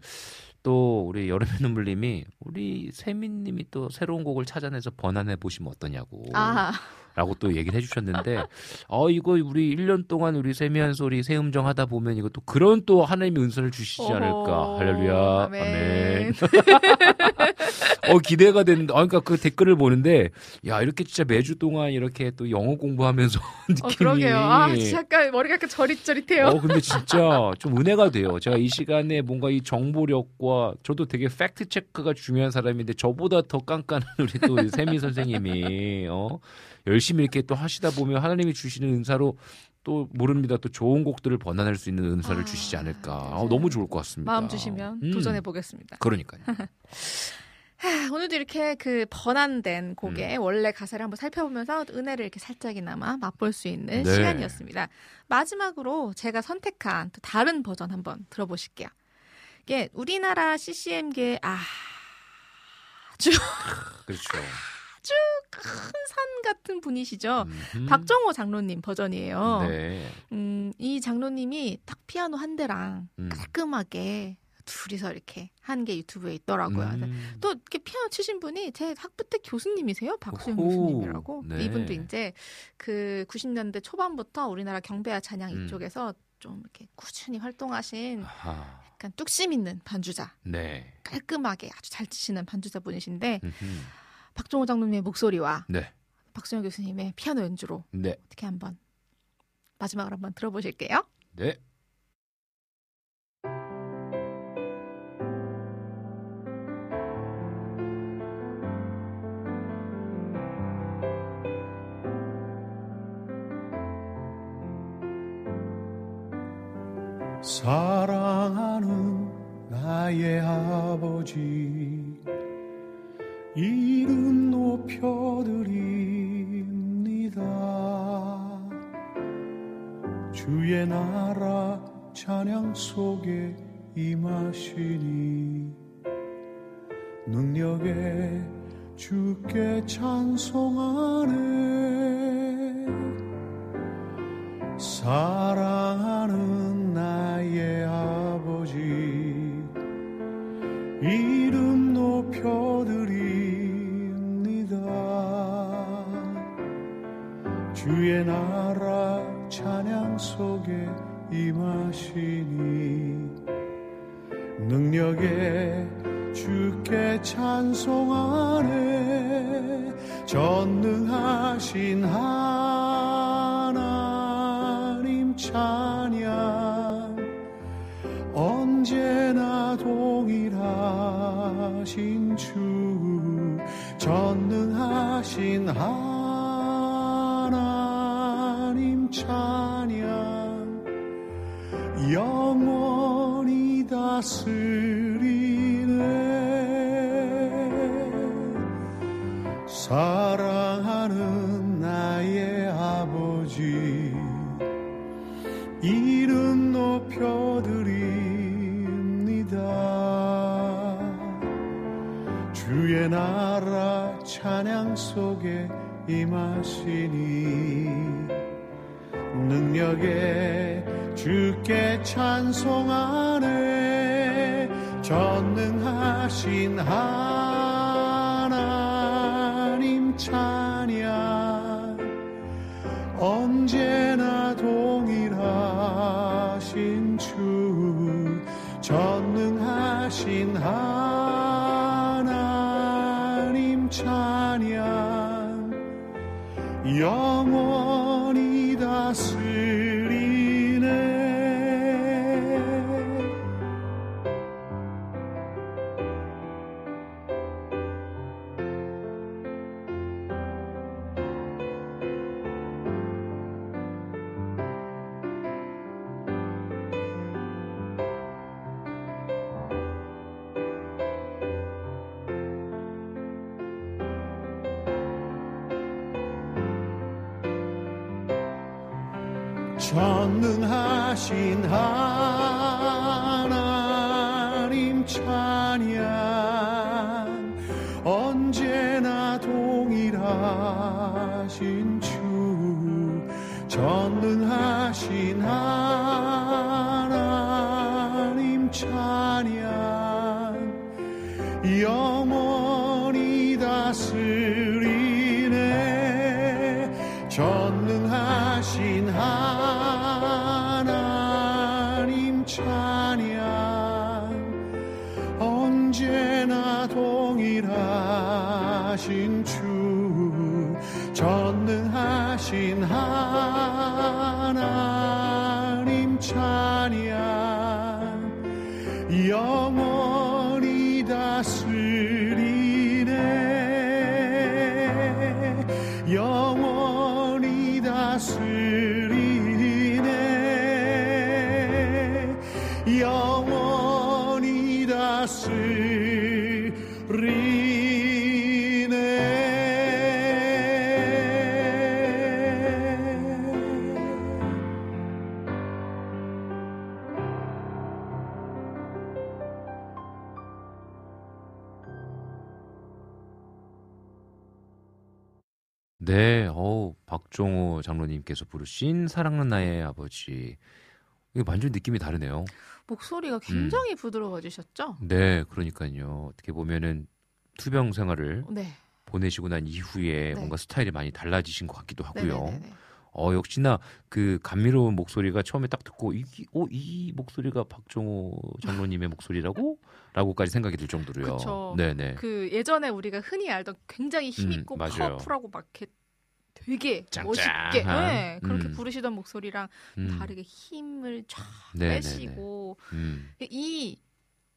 또 우리 여름의 눈물님이 우리 세민님이 또 새로운 곡을 찾아내서 번안해 보시면 어떠냐고. 아, 라고 또 얘기를 해주셨는데, 어, 이거 우리 1년 동안 우리 세미한 소리, 새 음정 하다 보면 이거 또 그런 또 하나님의 은사를 주시지 않을까. 할렐루야. 아멘. 아멘. 어, 기대가 되는데, 아, 그러니까 그 댓글을 보는데, 야, 이렇게 진짜 매주 동안 이렇게 또 영어 공부하면서 느낌이. 어, 그러게요. 아, 진짜 약간 머리가 약간 저릿저릿해요. 어, 근데 진짜 좀 은혜가 돼요. 제가 이 시간에 뭔가 이 정보력과 저도 되게 팩트 체크가 중요한 사람인데 저보다 더 깐깐한 우리 또 세미 선생님이 어, 열심히 이렇게 또 하시다 보면 하나님이 주시는 은사로 또 모릅니다. 또 좋은 곡들을 번안할 수 있는 은사를 아, 주시지 않을까. 아. 너무 좋을 것 같습니다. 마음 주시면 음, 도전해 보겠습니다. 그러니까요. 하, 오늘도 이렇게 그 번안된 곡의 음. 원래 가사를 한번 살펴보면서 은혜를 이렇게 살짝이나마 맛볼 수 있는 네. 시간이었습니다. 마지막으로 제가 선택한 또 다른 버전 한번 들어보실게요. 이게 우리나라 CCM계 아주 그렇죠. 큰산 같은 분이시죠. 음흠. 박정호 장로님 버전이에요. 네. 음, 이 장로님이 딱 피아노 한 대랑 음. 깔끔하게 둘이서 이렇게 한 게 유튜브에 있더라고요. 음. 또 이렇게 피아노 치신 분이 제 학부 때 교수님이세요. 박수영. 교수님이라고. 네. 이분도 이제 그 90년대 초반부터 우리나라 경배와 찬양 음. 이쪽에서 좀 이렇게 꾸준히 활동하신 아하. 약간 뚝심 있는 반주자. 네. 깔끔하게 아주 잘 치시는 반주자 분이신데 음흠. 박종호 장로님의 목소리와 네. 박수영 교수님의 피아노 연주로 네. 어떻게 한번 마지막으로 한번 들어보실게요. 네. 사랑하는 나의 아버지 이름 높여드립니다. 주의 나라 찬양 속에 임하시니 능력에 주께 찬송하네. 사랑 장로님께서 부르신 사랑하는 나의 아버지. 이게 완전 느낌이 다르네요. 목소리가 굉장히 부드러워지셨죠? 네, 그러니까요. 어떻게 보면은 투병 생활을 네. 보내시고 난 이후에 네. 뭔가 스타일이 많이 달라지신 것 같기도 하고요. 네네네네. 어, 역시나 그 감미로운 목소리가 처음에 딱 듣고 이, 어, 이 목소리가 박종호 장로님의 목소리라고? 라고까지 생각이 들 정도로요. 그쵸. 네네. 그 예전에 우리가 흔히 알던 굉장히 힘 음, 있고 맞아요. 파워풀하고 막 이렇게 되게 멋있게 네, 그렇게 음. 부르시던 목소리랑 음. 다르게 힘을 쫙 네네네. 빼시고 음. 이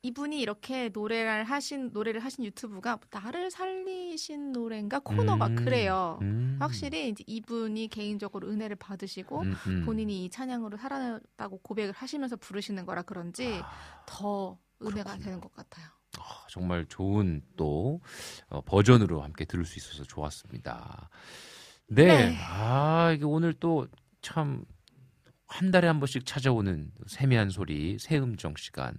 이분이 이렇게 노래를 하신 노래를 하신 유튜브가 나를 살리신 노래인가 코너가 음. 그래요. 음. 확실히 이제 이분이 개인적으로 은혜를 받으시고 음, 음. 본인이 이 찬양으로 살아났다고 고백을 하시면서 부르시는 거라 그런지 더 은혜가 그렇군요. 되는 것 같아요. 아, 정말 좋은 또 어, 버전으로 함께 들을 수 있어서 좋았습니다. 네, 네. 아 이게 오늘 또 참 한 달에 한 번씩 찾아오는 세미한 소리 새음정 시간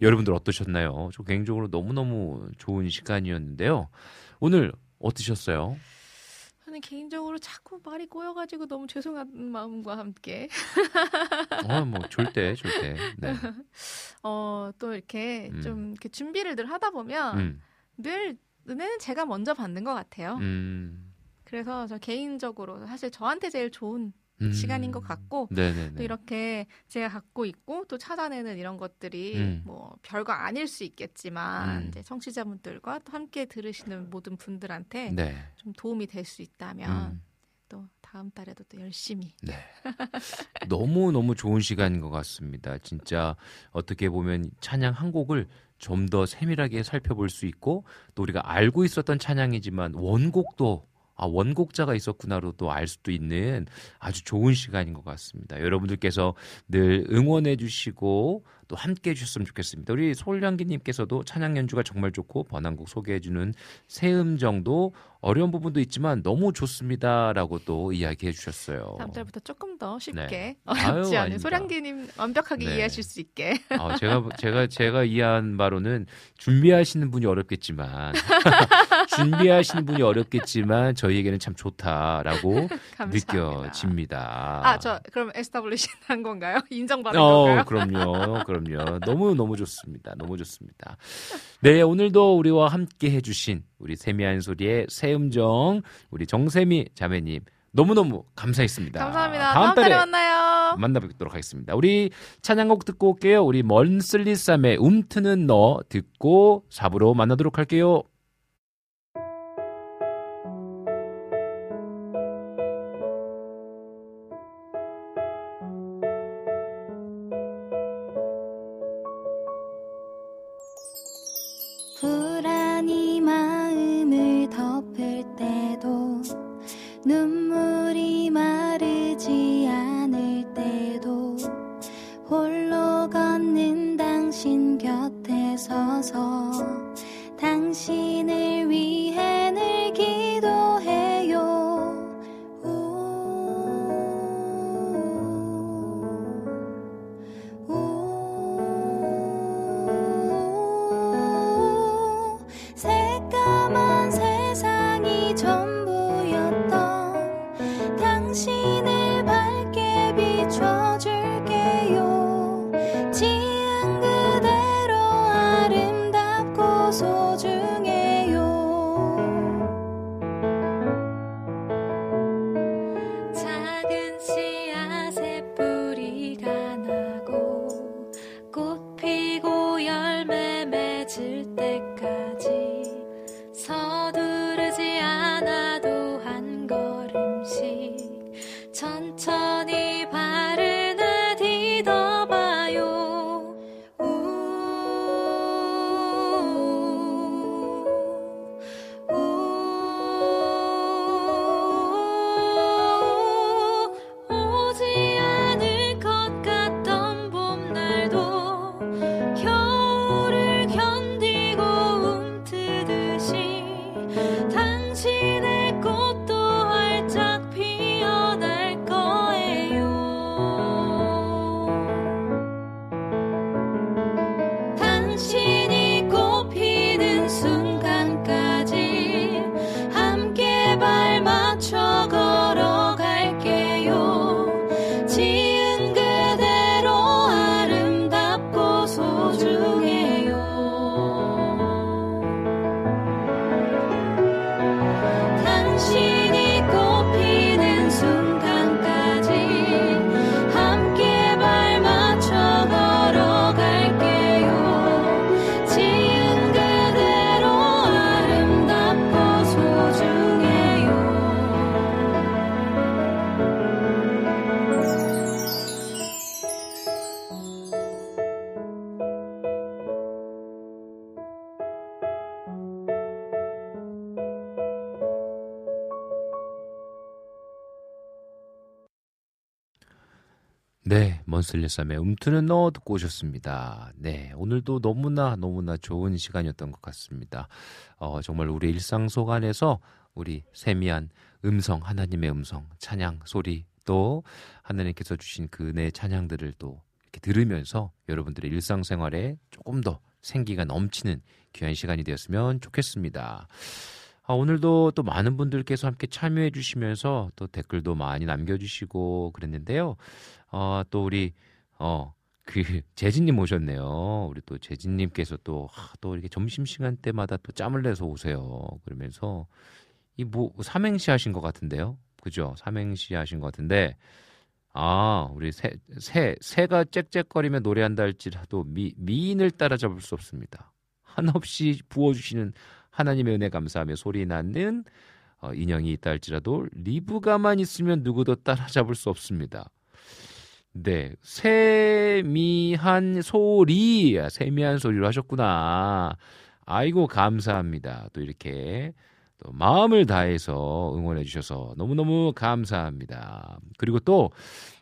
여러분들 어떠셨나요? 저 개인적으로 너무 너무 좋은 시간이었는데요. 오늘 어떠셨어요? 저는 개인적으로 자꾸 말이 꼬여가지고 너무 죄송한 마음과 함께 어 뭐 절대 절대 네. 어또 이렇게 음. 좀 이렇게 준비를 늘 하다 보면 음, 늘 은혜는 제가 먼저 받는 것 같아요. 음, 그래서 저 개인적으로 사실 저한테 제일 좋은 음. 시간인 것 같고 네네네. 또 이렇게 제가 갖고 있고 또 찾아내는 이런 것들이 음. 뭐 별거 아닐 수 있겠지만 음. 이제 청취자분들과 또 함께 들으시는 모든 분들한테 네. 좀 도움이 될 수 있다면 음. 또 다음 달에도 또 열심히 네. 너무 너무 좋은 시간인 것 같습니다. 진짜 어떻게 보면 찬양 한 곡을 좀 더 세밀하게 살펴볼 수 있고 또 우리가 알고 있었던 찬양이지만 원곡도 아 원곡자가 있었구나로 또 알 수도 있는 아주 좋은 시간인 것 같습니다. 여러분들께서 늘 응원해 주시고 또 함께 해주셨으면 좋겠습니다. 우리 솔량기님께서도 찬양 연주가 정말 좋고 번안곡 소개해주는 새 음정도 어려운 부분도 있지만 너무 좋습니다라고 또 이야기해 주셨어요. 다음 달부터 조금 더 쉽게 네. 어렵지 아유, 않은. 소량기님 완벽하게 네. 이해하실 수 있게. 어, 제가 제가 제가 이해한 바로는 준비하시는 분이 어렵겠지만 준비하시는 분이 어렵겠지만 저희에게는 참 좋다라고. 느껴집니다. 아, 저 그럼 에스타블리시 한 건가요? 인정받은 어, 건가요? 그럼요, 그럼 요. 너무 너무 좋습니다. 너무 좋습니다. 네, 오늘도 우리와 함께 해주신 우리 세미한 소리의 새음정 우리 정세미 자매님 너무 너무 감사했습니다. 감사합니다. 다음, 달에 만나요. 만나뵙도록 하겠습니다. 우리 찬양곡 듣고 올게요. 우리 먼슬리쌈의 움트는 너 듣고 4부로 만나도록 할게요. 네, 먼슬리쌈의 움트는 너 듣고 오셨습니다. 네, 오늘도 너무나 너무나 좋은 시간이었던 것 같습니다. 어, 정말 우리 일상 속 안에서 우리 세미한 음성, 하나님의 음성, 찬양 소리 또 하나님께서 주신 그 은혜의 찬양들을 또 이렇게 들으면서 여러분들의 일상생활에 조금 더 생기가 넘치는 귀한 시간이 되었으면 좋겠습니다. 아, 오늘도 또 많은 분들께서 함께 참여해 주시면서 또 댓글도 많이 남겨주시고 그랬는데요. 어, 또 우리 어, 그 재진님 오셨네요. 우리 또 재진님께서 또, 아, 또 이렇게 점심시간 때마다 또 짬을 내서 오세요. 그러면서 이 뭐 삼행시 하신 것 같은데요. 그죠? 삼행시 하신 것 같은데 아, 우리 새, 새, 새가 짹짹거리며 노래한다 할지라도 미, 미인을 따라잡을 수 없습니다. 한없이 부어주시는 하나님의 은혜 감사하며 소리 나는 어, 인형이 있다 할지라도 리브가만 있으면 누구도 따라잡을 수 없습니다. 네, 세미한 소리, 아, 세미한 소리로 하셨구나. 아이고 감사합니다. 또 이렇게 또 마음을 다해서 응원해 주셔서 너무너무 감사합니다. 그리고 또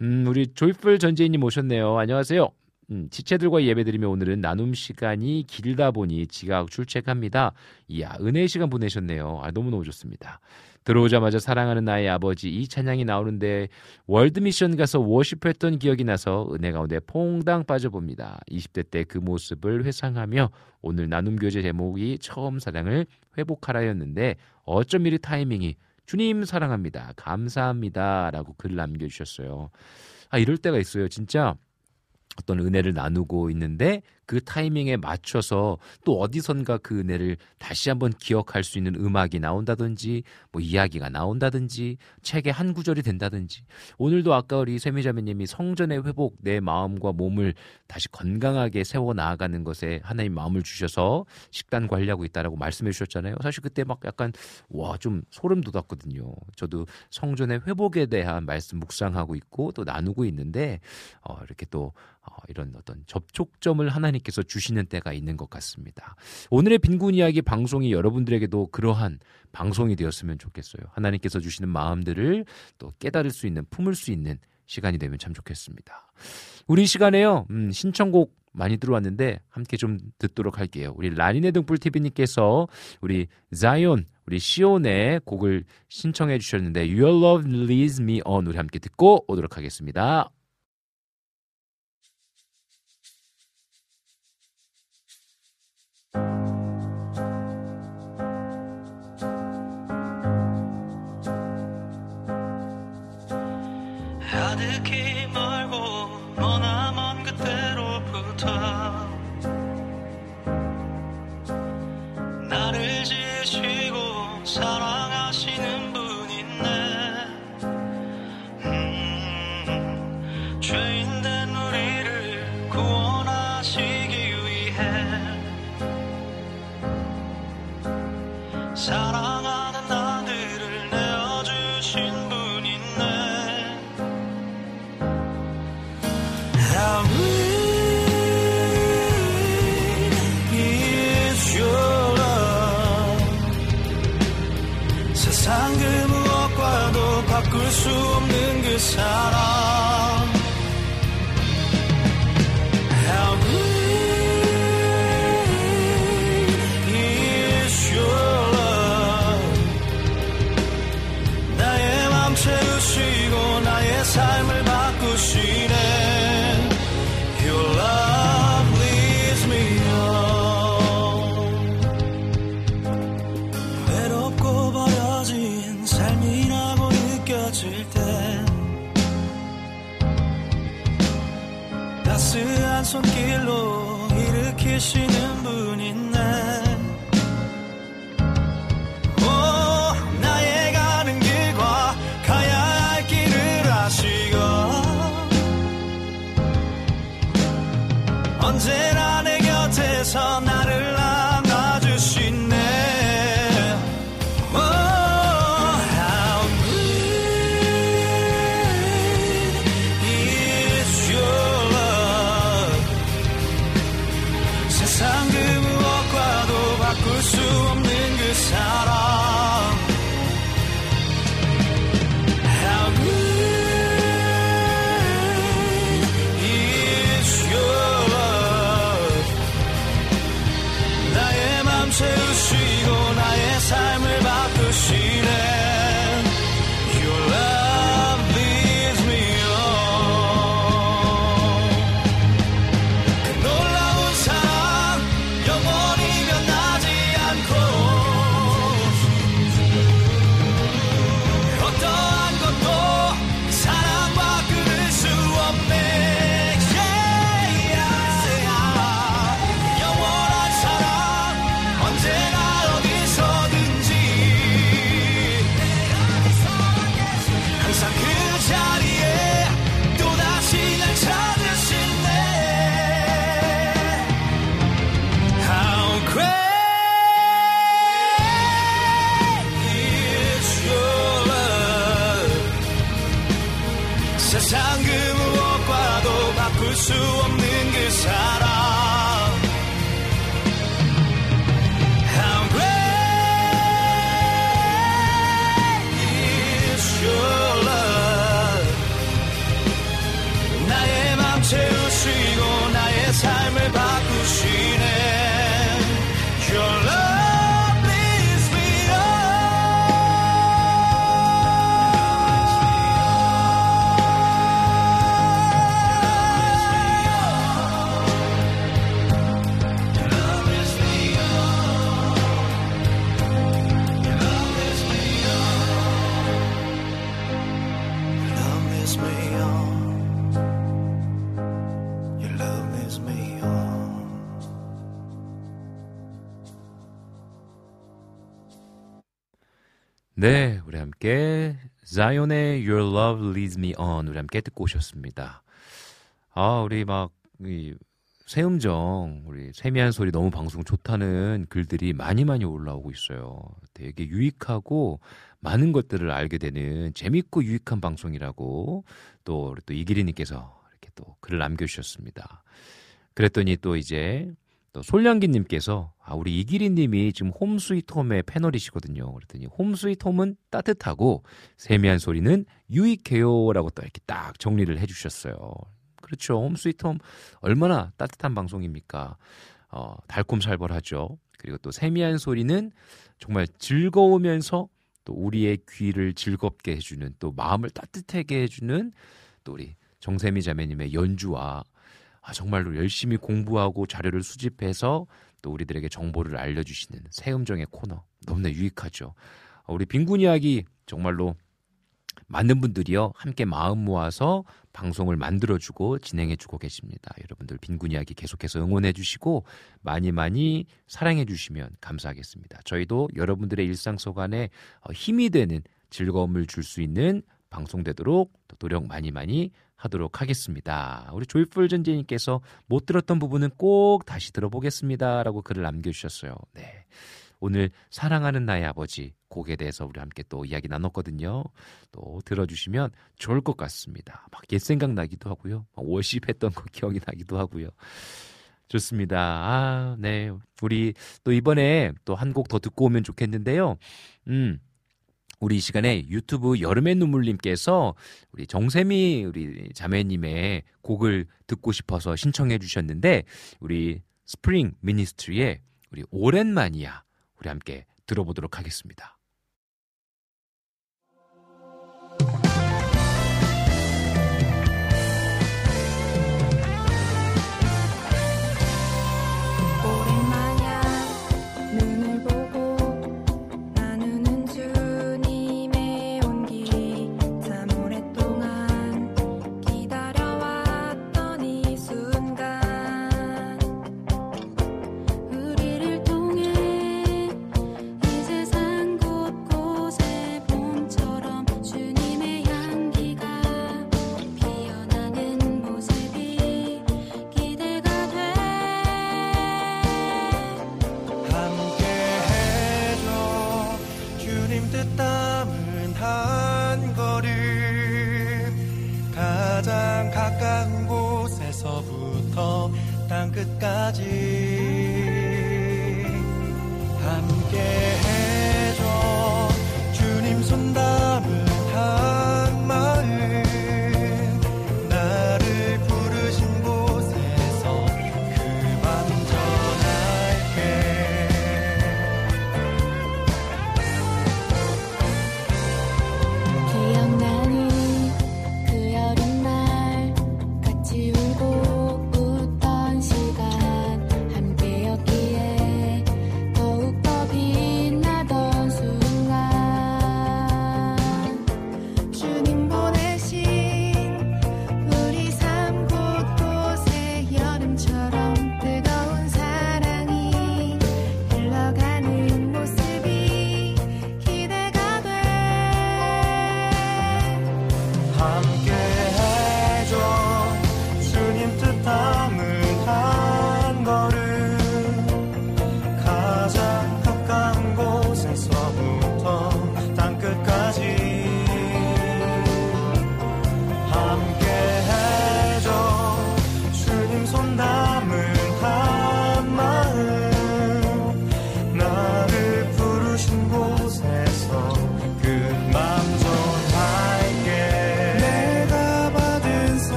음, 우리 조이풀 전재인님 오셨네요. 안녕하세요. 음, 지체들과 예배드리며 오늘은 나눔 시간이 길다 보니 지각 출첵합니다. 이야, 은혜의 시간 보내셨네요. 아, 너무너무 좋습니다. 들어오자마자 사랑하는 나의 아버지 이 찬양이 나오는데 world mission 가서 worship했던 기억이 나서 은혜 가운데 퐁당 빠져봅니다. 20대 때 그 모습을 회상하며 오늘 나눔 교제 제목이 처음 사랑을 회복하라였는데 어쩜 이리 타이밍이 주님 사랑합니다. 감사합니다. 라고 글 남겨 주셨어요. 아, 이럴 때가 있어요. 진짜 어떤 은혜를 나누고 있는데 그 타이밍에 맞춰서 또 어디선가 그 은혜를 다시 한번 기억할 수 있는 음악이 나온다든지 뭐 이야기가 나온다든지 책의 한 구절이 된다든지 오늘도 아까 우리 세미자매님이 성전의 회복 내 마음과 몸을 다시 건강하게 세워 나아가는 것에 하나님 마음을 주셔서 식단 관리하고 있다라고 말씀해 주셨잖아요. 사실 그때 막 약간 와 좀 소름 돋았거든요. 저도 성전의 회복에 대한 말씀 묵상하고 있고 또 나누고 있는데 어, 이렇게 또 어, 이런 어떤 접촉점을 하나님께서 주시는 때가 있는 것 같습니다. 오늘의 빈곤 이야기 방송이 여러분들에게도 그러한 방송이 되었으면 좋겠어요. 하나님께서 주시는 마음들을 또 깨달을 수 있는, 품을 수 있는 시간이 되면 참 좋겠습니다. 우리 시간에요, 음, 신청곡 많이 들어왔는데 함께 좀 듣도록 할게요. 우리 라니네 등불 TV님께서 우리 자이온, 우리 시온의 곡을 신청해 주셨는데 Your Love Leads Me On 우리 함께 듣고 오도록 하겠습니다. 자이온의 Your Love Leads Me On 우리 함께 듣고 오셨습니다. 아, 우리 막이 새음정 우리 세미한 소리 너무 방송 좋다는 글들이 많이 많이 올라오고 있어요. 되게 유익하고 많은 것들을 알게 되는 재밌고 유익한 방송이라고 또 우리 또 이기리님께서 이렇게 또 글을 남겨주셨습니다. 그랬더니 또 이제 또 솔량기님께서 아 우리 이기리님이 지금 홈스위트홈의 패널이시거든요. 그랬더니 홈스위트홈은 따뜻하고 세미한 소리는 유익해요라고 또 이렇게 딱 정리를 해주셨어요. 그렇죠. 홈스위트홈 얼마나 따뜻한 방송입니까? 어, 달콤살벌하죠. 그리고 또 세미한 소리는 정말 즐거우면서 또 우리의 귀를 즐겁게 해주는 또 마음을 따뜻하게 해주는 또 우리 정세미 자매님의 연주와 아, 정말로 열심히 공부하고 자료를 수집해서 또 우리들에게 정보를 알려주시는 새음정의 코너 너무나 유익하죠. 어, 우리 빈군 이야기 정말로 많은 분들이요 함께 마음 모아서 방송을 만들어주고 진행해주고 계십니다. 여러분들 빈군 이야기 계속해서 응원해주시고 많이 많이 사랑해주시면 감사하겠습니다. 저희도 여러분들의 일상 속 안에 어, 힘이 되는 즐거움을 줄 수 있는 방송되도록 또 노력 많이 많이 하도록 하겠습니다. 우리 조이풀 전재님께서 못 들었던 부분은 꼭 다시 들어보겠습니다 라고 글을 남겨주셨어요. 네. 오늘 사랑하는 나의 아버지 곡에 대해서 우리 함께 또 이야기 나눴거든요. 또 들어주시면 좋을 것 같습니다. 막 옛 생각 나기도 하고요. 워십했던 거 기억이 나기도 하고요. 좋습니다. 아, 네. 우리 또 이번에 또 한 곡 더 듣고 오면 좋겠는데요. 음. 우리 이 시간에 유튜브 여름의 눈물님께서 우리 정세미 우리 자매님의 곡을 듣고 싶어서 신청해 주셨는데 우리 스프링 미니스트리의 우리 오랜만이야 우리 함께 들어보도록 하겠습니다.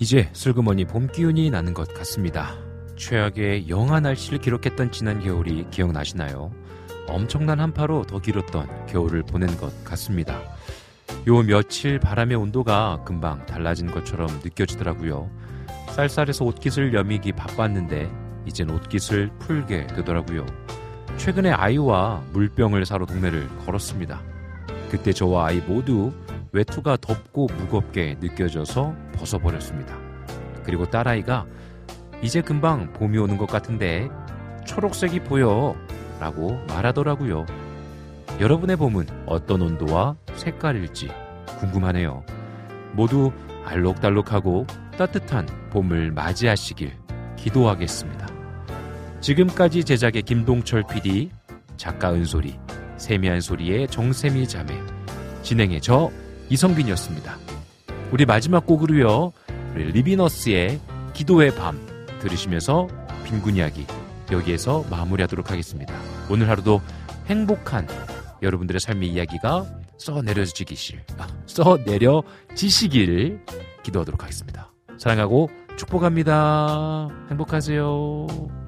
이제 슬그머니 봄 기운이 나는 것 같습니다. 최악의 영하 날씨를 기록했던 지난 겨울이 기억나시나요? 엄청난 한파로 더 길었던 겨울을 보낸 것 같습니다. 요 며칠 바람의 온도가 금방 달라진 것처럼 느껴지더라고요. 쌀쌀해서 옷깃을 여미기 바빴는데 이젠 옷깃을 풀게 되더라고요. 최근에 아이와 물병을 사러 동네를 걸었습니다. 그때 저와 아이 모두 외투가 덥고 무겁게 느껴져서 벗어버렸습니다. 그리고 딸아이가 이제 금방 봄이 오는 것 같은데 초록색이 보여 라고 말하더라고요. 여러분의 봄은 어떤 온도와 색깔일지 궁금하네요. 모두 알록달록하고 따뜻한 봄을 맞이하시길 기도하겠습니다. 지금까지 제작의 김동철 PD, 작가 은솔이, 세미한 소리의 정세미 자매, 진행의 저 이성빈이었습니다. 우리 마지막 곡으로요, 우리 리비너스의 기도의 밤 들으시면서 빈곤 이야기 여기에서 마무리하도록 하겠습니다. 오늘 하루도 행복한 여러분들의 삶의 이야기가 써내려지기실, 아, 써내려지시길 기도하도록 하겠습니다. 사랑하고 축복합니다. 행복하세요.